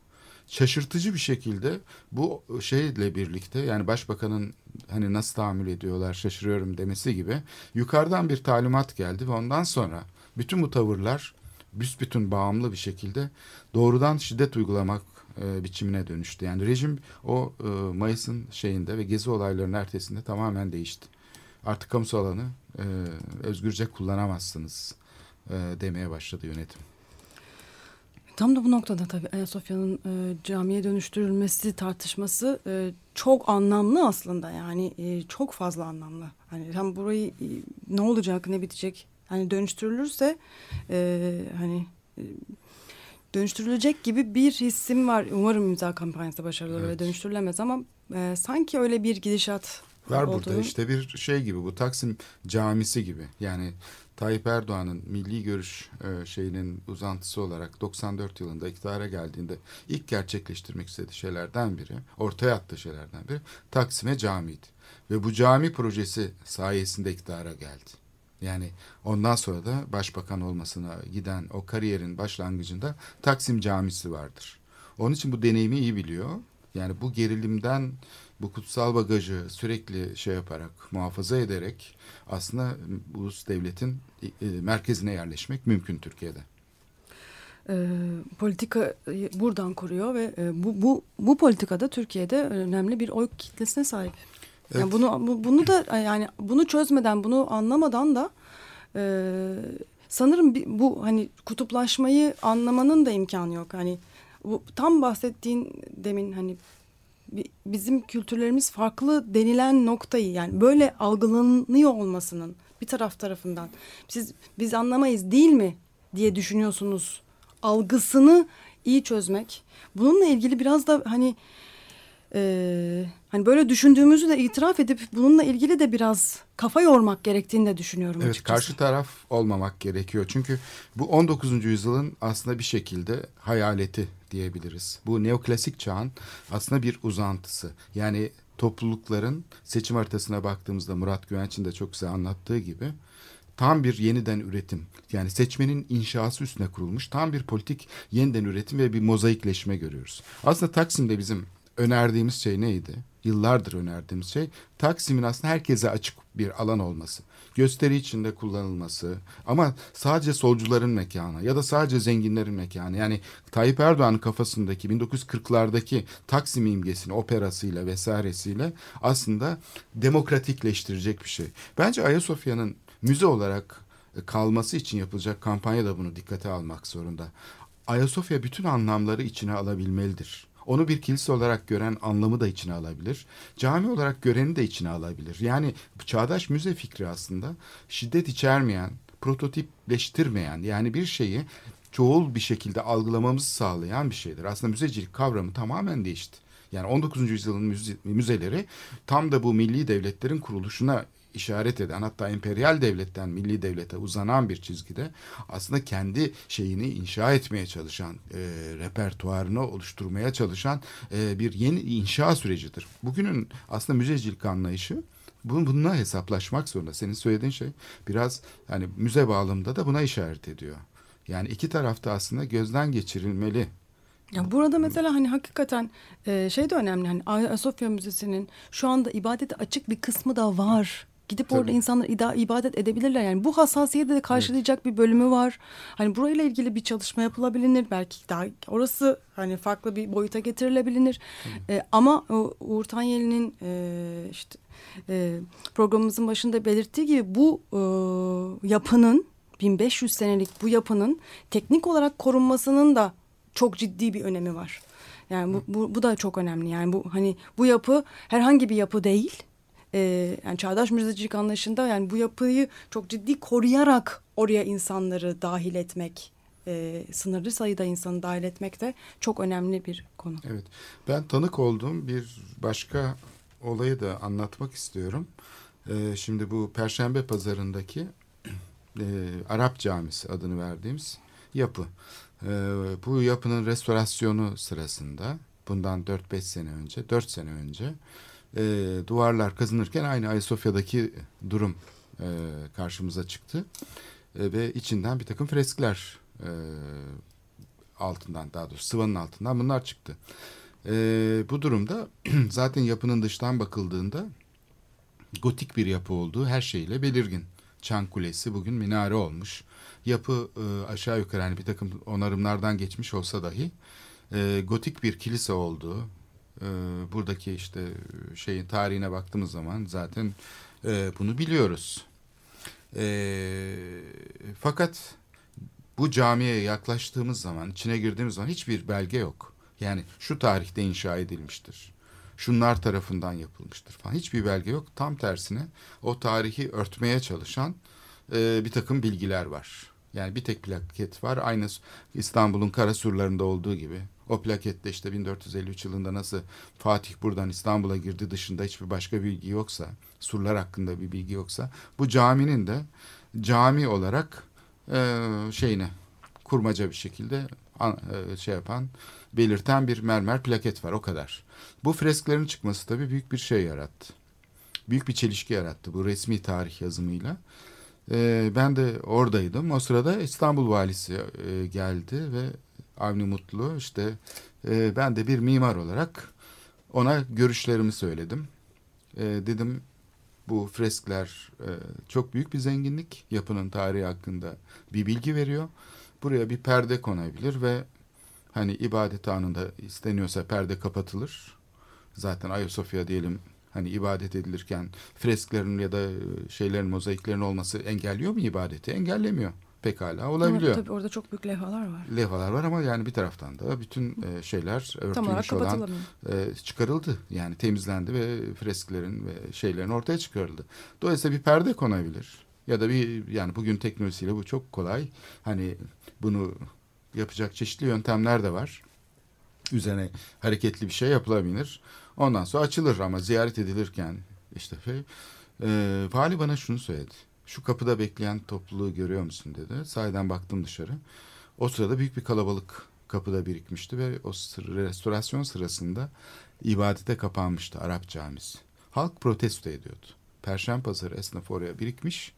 şaşırtıcı bir şekilde bu şeyle birlikte yani başbakanın hani nasıl tahammül ediyorlar şaşırıyorum demesi gibi yukarıdan bir talimat geldi ve ondan sonra bütün bu tavırlar büsbütün bağımlı bir şekilde doğrudan şiddet uygulamak e, biçimine dönüştü. Yani rejim o e, Mayıs'ın şeyinde ve gezi olaylarının ertesinde tamamen değişti. Artık kamusal alanı e, özgürce kullanamazsınız demeye başladı yönetim. Tam da bu noktada tabii Ayasofya'nın e, camiye dönüştürülmesi tartışması e, çok anlamlı aslında yani e, çok fazla anlamlı. Hani tam burayı e, ne olacak ne bitecek hani dönüştürülürse e, hani e, dönüştürülecek gibi bir hissim var. Umarım imza kampanyası başarılı Evet. dönüştürülemez ama e, sanki öyle bir gidişat Var burada olduğunu- işte bir şey gibi bu Taksim camisi gibi. Yani Tayyip Erdoğan'ın milli görüş e, şeyinin uzantısı olarak 94 yılında iktidara geldiğinde ilk gerçekleştirmek istediği şeylerden biri, ortaya attığı şeylerden biri Taksim'e camiydi. Ve bu cami projesi sayesinde iktidara geldi. Yani ondan sonra da başbakan olmasına giden o kariyerin başlangıcında Taksim Camisi vardır. Onun için bu deneyimi iyi biliyor. Yani bu gerilimden bu kutsal bagajı sürekli şey yaparak muhafaza ederek aslında ulus devletin e, merkezine yerleşmek mümkün Türkiye'de. e, politika e, buradan kuruyor ve e, bu bu bu politikada Türkiye'de önemli bir oy kitlesine sahip. Yani Evet. bunu bu- bunu da e, yani bunu çözmeden, bunu anlamadan da e, sanırım bu hani kutuplaşmayı anlamanın da imkanı yok. Hani bu tam bahsettiğin demin hani bizim kültürlerimiz farklı denilen noktayı yani böyle algılanıyor olmasının bir taraf tarafından siz biz anlamayız değil mi diye düşünüyorsunuz algısını iyi çözmek. Bununla ilgili biraz da hani e, hani böyle düşündüğümüzü de itiraf edip bununla ilgili de biraz kafa yormak gerektiğini de düşünüyorum Evet açıkçası. karşı taraf olmamak gerekiyor. Çünkü bu 19. yüzyılın aslında bir şekilde hayaleti diyebiliriz. Bu neoklasik çağın aslında bir uzantısı. Yani toplulukların seçim haritasına baktığımızda Murat Güvenç'in de çok güzel anlattığı gibi tam bir yeniden üretim. Yani seçmenin inşası üstüne kurulmuş tam bir politik yeniden üretim ve bir mozaikleşme görüyoruz. Aslında Taksim'de bizim önerdiğimiz şey neydi? Yıllardır önerdiğimiz şey Taksim'in aslında herkese açık bir alan olması. Gösteri içinde kullanılması ama sadece solcuların mekanı ya da sadece zenginlerin mekanı. Yani Tayyip Erdoğan'ın kafasındaki 1940'lardaki Taksim imgesini operasıyla vesairesiyle aslında demokratikleştirecek bir şey. Bence Ayasofya'nın müze olarak kalması için yapılacak kampanya da bunu dikkate almak zorunda. Ayasofya bütün anlamları içine alabilmelidir. Onu bir kilise olarak gören anlamı da içine alabilir. Cami olarak göreni de içine alabilir. Yani çağdaş müze fikri aslında şiddet içermeyen, prototipleştirmeyen yani bir şeyi çoğul bir şekilde algılamamızı sağlayan bir şeydir. Aslında müzecilik kavramı tamamen değişti. Yani 19. yüzyılın müze- müzeleri tam da bu milli devletlerin kuruluşuna işaret eden hatta emperyal devletten milli devlete uzanan bir çizgide aslında kendi şeyini inşa etmeye çalışan e, repertuarını oluşturmaya çalışan e, bir yeni inşa sürecidir. Bugünün aslında müzecilik anlayışı bun- bununla hesaplaşmak zorunda. Senin söylediğin şey biraz hani müze bağlamında da buna işaret ediyor. Yani iki tarafta aslında gözden geçirilmeli. Ya burada mesela hani hakikaten e, şey de önemli hani Ayasofya Müzesi'nin şu anda ibadete açık bir kısmı da var. Gidip orada Tabii. insanlar ida, ibadet edebilirler. Yani bu hassasiyeti de karşılayacak bir bölümü var. Hani burayla ilgili bir çalışma yapılabilir. Belki daha orası hani farklı bir boyuta getirilebilir. E, ama o, Uğur Tanyeli'nin e, işte e, programımızın başında belirttiği gibi bu e, yapının 1500 senelik bu yapının teknik olarak korunmasının da çok ciddi bir önemi var. Yani bu, bu, bu da çok önemli. Yani bu hani bu yapı herhangi bir yapı değil. Ee, yani çağdaş müzecilik anlayışında yani bu yapıyı çok ciddi koruyarak oraya insanları dahil etmek, e, sınırlı sayıda insanı dahil etmek de çok önemli bir konu. Evet. Ben tanık olduğum bir başka olayı da anlatmak istiyorum. Ee, şimdi bu Perşembe Pazarı'ndaki e, Arap Camisi adını verdiğimiz yapı. Ee, bu yapının restorasyonu sırasında bundan 4-5 sene önce, 4 sene önce e, duvarlar kazınırken aynı Ayasofya'daki durum e, karşımıza çıktı. E, ve içinden bir takım freskler e, altından daha doğrusu sıvanın altından bunlar çıktı. E, bu durumda zaten yapının dıştan bakıldığında gotik bir yapı olduğu her şeyle belirgin. Çan Kulesi bugün minare olmuş. Yapı e, aşağı yukarı hani bir takım onarımlardan geçmiş olsa dahi e, gotik bir kilise olduğu e, buradaki işte şeyin tarihine baktığımız zaman zaten e, bunu biliyoruz. E, fakat bu camiye yaklaştığımız zaman, içine girdiğimiz zaman hiçbir belge yok. Yani şu tarihte inşa edilmiştir. Şunlar tarafından yapılmıştır falan. Hiçbir belge yok. Tam tersine o tarihi örtmeye çalışan e, bir takım bilgiler var. Yani bir tek plaket var. Aynı İstanbul'un kara surlarında olduğu gibi. O plakette işte 1453 yılında nasıl Fatih buradan İstanbul'a girdi dışında hiçbir başka bilgi yoksa, surlar hakkında bir bilgi yoksa, bu caminin de cami olarak e, şeyine kurmaca bir şekilde e, şey yapan, belirten bir mermer plaket var o kadar. Bu fresklerin çıkması tabii büyük bir şey yarattı. Büyük bir çelişki yarattı bu resmi tarih yazımıyla. E, ben de oradaydım. O sırada İstanbul valisi e, geldi ve Avni Mutlu işte e, ben de bir mimar olarak ona görüşlerimi söyledim. E, dedim bu freskler e, çok büyük bir zenginlik. Yapının tarihi hakkında bir bilgi veriyor. Buraya bir perde konabilir ve hani ibadet anında isteniyorsa perde kapatılır. Zaten Ayasofya diyelim hani ibadet edilirken fresklerin ya da e, şeylerin mozaiklerin olması engelliyor mu ibadeti? Engellemiyor. Pekala olabiliyor. Tabii orada çok büyük levhalar var. Levhalar var ama yani bir taraftan da bütün e, şeyler örtülmüş olan e, çıkarıldı. Yani temizlendi ve fresklerin ve şeylerin ortaya çıkarıldı. Dolayısıyla bir perde konabilir. Ya da bir yani bugün teknolojisiyle bu çok kolay. Hani bunu yapacak çeşitli yöntemler de var. Üzerine hareketli bir şey yapılabilir. Ondan sonra açılır ama ziyaret edilirken işte şey, e, vali bana şunu söyledi. Şu kapıda bekleyen topluluğu görüyor musun dedi. Sahiden baktım dışarı. O sırada büyük bir kalabalık kapıda birikmişti ve o restorasyon sırasında ibadete kapanmıştı Arap camisi. Halk protesto ediyordu. Perşembe pazarı esnafı oraya birikmiş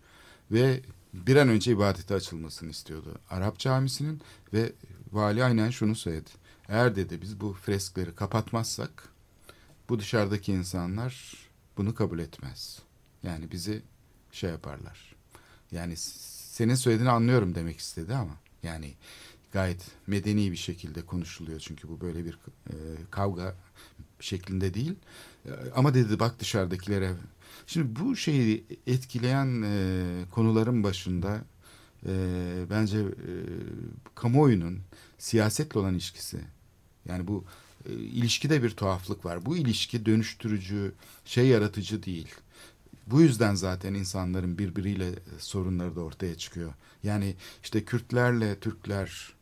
ve bir an önce ibadete açılmasını istiyordu. Arap camisinin ve vali aynen şunu söyledi. Eğer dedi biz bu freskleri kapatmazsak bu dışarıdaki insanlar bunu kabul etmez. Yani bizi şey yaparlar. Yani senin söylediğini anlıyorum demek istedi ama yani gayet medeni bir şekilde konuşuluyor çünkü bu böyle bir e, kavga şeklinde değil. E, ama dedi bak dışarıdakilere. Şimdi bu şeyi etkileyen e, konuların başında e, bence e, kamuoyunun siyasetle olan ilişkisi. Yani bu e, ilişkide bir tuhaflık var. Bu ilişki dönüştürücü, şey yaratıcı değil. Bu yüzden zaten insanların birbiriyle sorunları da ortaya çıkıyor. Yani işte Kürtlerle Türkler,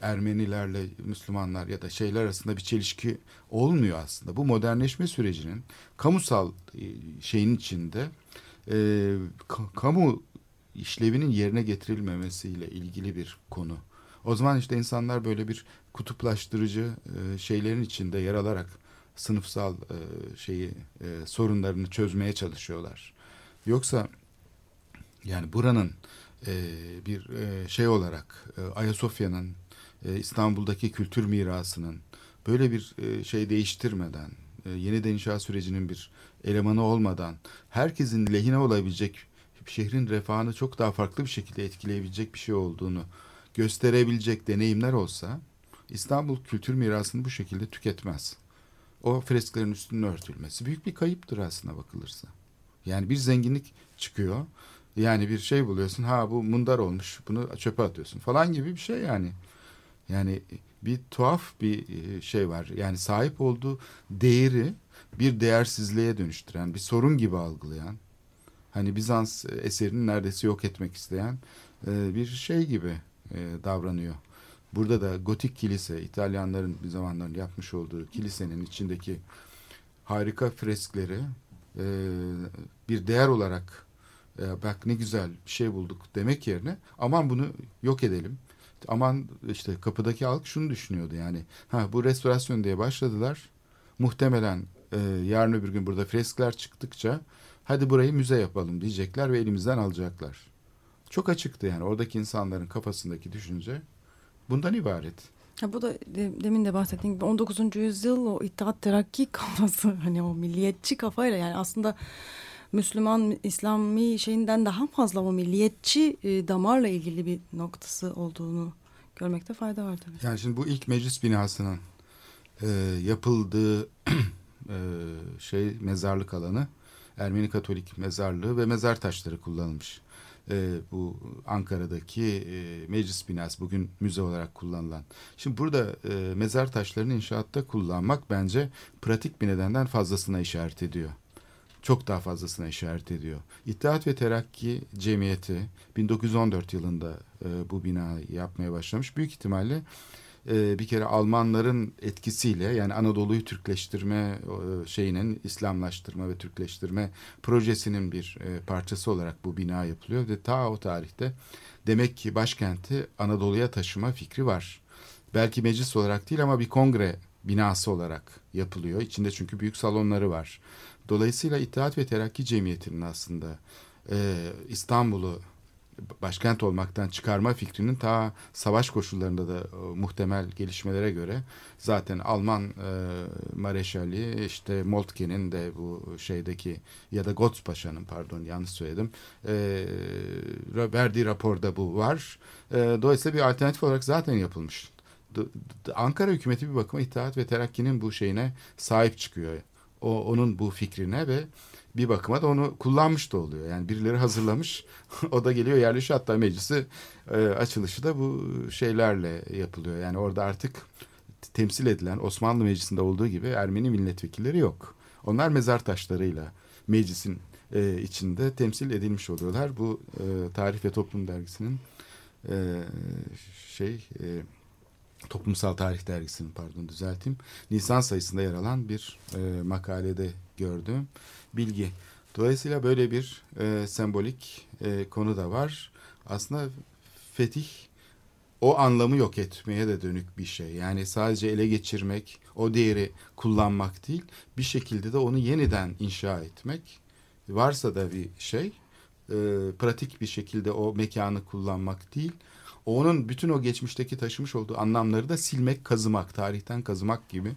Ermenilerle Müslümanlar ya da şeyler arasında bir çelişki olmuyor aslında. Bu modernleşme sürecinin kamusal e, şeyin içinde e, ka- kamu işlevinin yerine getirilmemesiyle ilgili bir konu. O zaman işte insanlar böyle bir kutuplaştırıcı e, şeylerin içinde yer alarak sınıfsal e, şeyi e, sorunlarını çözmeye çalışıyorlar. Yoksa yani buranın e, bir e, şey olarak e, Ayasofya'nın e, İstanbul'daki kültür mirasının böyle bir e, şey değiştirmeden e, yeniden inşa sürecinin bir elemanı olmadan herkesin lehine olabilecek şehrin refahını çok daha farklı bir şekilde etkileyebilecek bir şey olduğunu gösterebilecek deneyimler olsa İstanbul kültür mirasını bu şekilde tüketmez. O fresklerin üstünün örtülmesi büyük bir kayıptır aslında bakılırsa. Yani bir zenginlik çıkıyor. Yani bir şey buluyorsun. Ha bu mundar olmuş. Bunu çöpe atıyorsun falan gibi bir şey yani. Yani bir tuhaf bir e, şey var. Yani sahip olduğu değeri bir değersizliğe dönüştüren, bir sorun gibi algılayan, hani Bizans eserini neredeyse yok etmek isteyen e, bir şey gibi e, davranıyor. Burada da gotik kilise, İtalyanların bir zamanların yapmış olduğu kilisenin içindeki harika freskleri bir değer olarak bak ne güzel bir şey bulduk demek yerine aman bunu yok edelim aman işte kapıdaki halk şunu düşünüyordu yani. Ha bu restorasyon diye başladılar. Muhtemelen e, yarın öbür gün burada freskler çıktıkça hadi burayı müze yapalım diyecekler ve elimizden alacaklar. Çok açıktı yani oradaki insanların kafasındaki düşünce bundan ibaret. Ha, bu da demin de bahsettiğim gibi 19. yüzyıl o İttihat Terakki kafası hani o milliyetçi kafayla yani aslında Müslüman İslami şeyinden daha fazla o milliyetçi e, damarla ilgili bir noktası olduğunu görmekte fayda var tabii. Yani şimdi bu ilk meclis binasının e, yapıldığı e, şey mezarlık alanı Ermeni Katolik mezarlığı ve mezar taşları kullanılmış. E, bu Ankara'daki e, meclis binası bugün müze olarak kullanılan. Şimdi burada e, mezar taşlarını inşaatta kullanmak bence pratik bir nedenden fazlasına işaret ediyor çok daha fazlasına işaret ediyor. İttihat ve Terakki Cemiyeti 1914 yılında e, bu binayı yapmaya başlamış. Büyük ihtimalle e, bir kere Almanların etkisiyle yani Anadolu'yu Türkleştirme şeyinin İslamlaştırma ve Türkleştirme projesinin bir e, parçası olarak bu bina yapılıyor ve ta o tarihte demek ki başkenti Anadolu'ya taşıma fikri var. Belki meclis olarak değil ama bir kongre binası olarak yapılıyor. İçinde çünkü büyük salonları var. Dolayısıyla İttihat ve Terakki Cemiyeti'nin aslında e, İstanbul'u başkent olmaktan çıkarma fikrinin ta savaş koşullarında da e, muhtemel gelişmelere göre zaten Alman e, Mareşali işte Moltke'nin de bu şeydeki ya da Gottspaşa'nın pardon yanlış söyledim e, verdiği raporda bu var. E, dolayısıyla bir alternatif olarak zaten yapılmış. Ankara hükümeti bir bakıma İttihat ve Terakki'nin bu şeyine sahip çıkıyor o onun bu fikrine ve bir bakıma da onu kullanmış da oluyor. Yani birileri hazırlamış. o da geliyor yerleşiyor. Hatta meclisi e, açılışı da bu şeylerle yapılıyor. Yani orada artık temsil edilen Osmanlı Meclisi'nde olduğu gibi Ermeni milletvekilleri yok. Onlar mezar taşlarıyla meclisin e, içinde temsil edilmiş oluyorlar. Bu e, Tarih ve Toplum dergisinin e, şey e, Toplumsal Tarih Dergisi'nin pardon düzelteyim. Nisan sayısında yer alan bir e, makalede gördüm bilgi. Dolayısıyla böyle bir e, sembolik e, konu da var. Aslında fetih o anlamı yok etmeye de dönük bir şey. Yani sadece ele geçirmek, o değeri kullanmak değil, bir şekilde de onu yeniden inşa etmek. Varsa da bir şey, e, pratik bir şekilde o mekanı kullanmak değil, onun bütün o geçmişteki taşımış olduğu anlamları da silmek, kazımak, tarihten kazımak gibi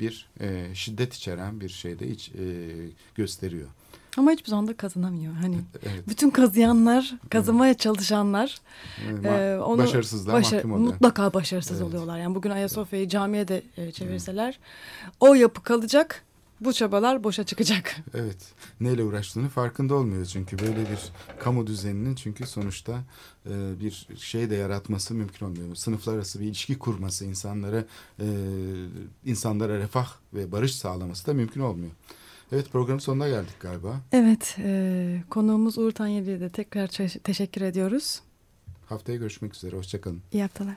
bir e, şiddet içeren bir şeyde hiç e, gösteriyor. Ama hiçbir zaman da kazanamıyor. Hani evet. bütün kazıyanlar, kazımaya evet. çalışanlar evet. e, onu başarısızlar başa mahkum oluyor. Mutlaka başarısız evet. oluyorlar. Yani bugün Ayasofya'yı camiye de e, çevirseler evet. o yapı kalacak bu çabalar boşa çıkacak. Evet. Neyle uğraştığını farkında olmuyor çünkü böyle bir kamu düzeninin çünkü sonuçta e, bir şey de yaratması mümkün olmuyor. Sınıflar arası bir ilişki kurması, insanlara e, insanlara refah ve barış sağlaması da mümkün olmuyor. Evet programın sonuna geldik galiba. Evet. E, konuğumuz Uğur Tanyeli'ye de tekrar teşekkür ediyoruz. Haftaya görüşmek üzere. Hoşçakalın. İyi haftalar.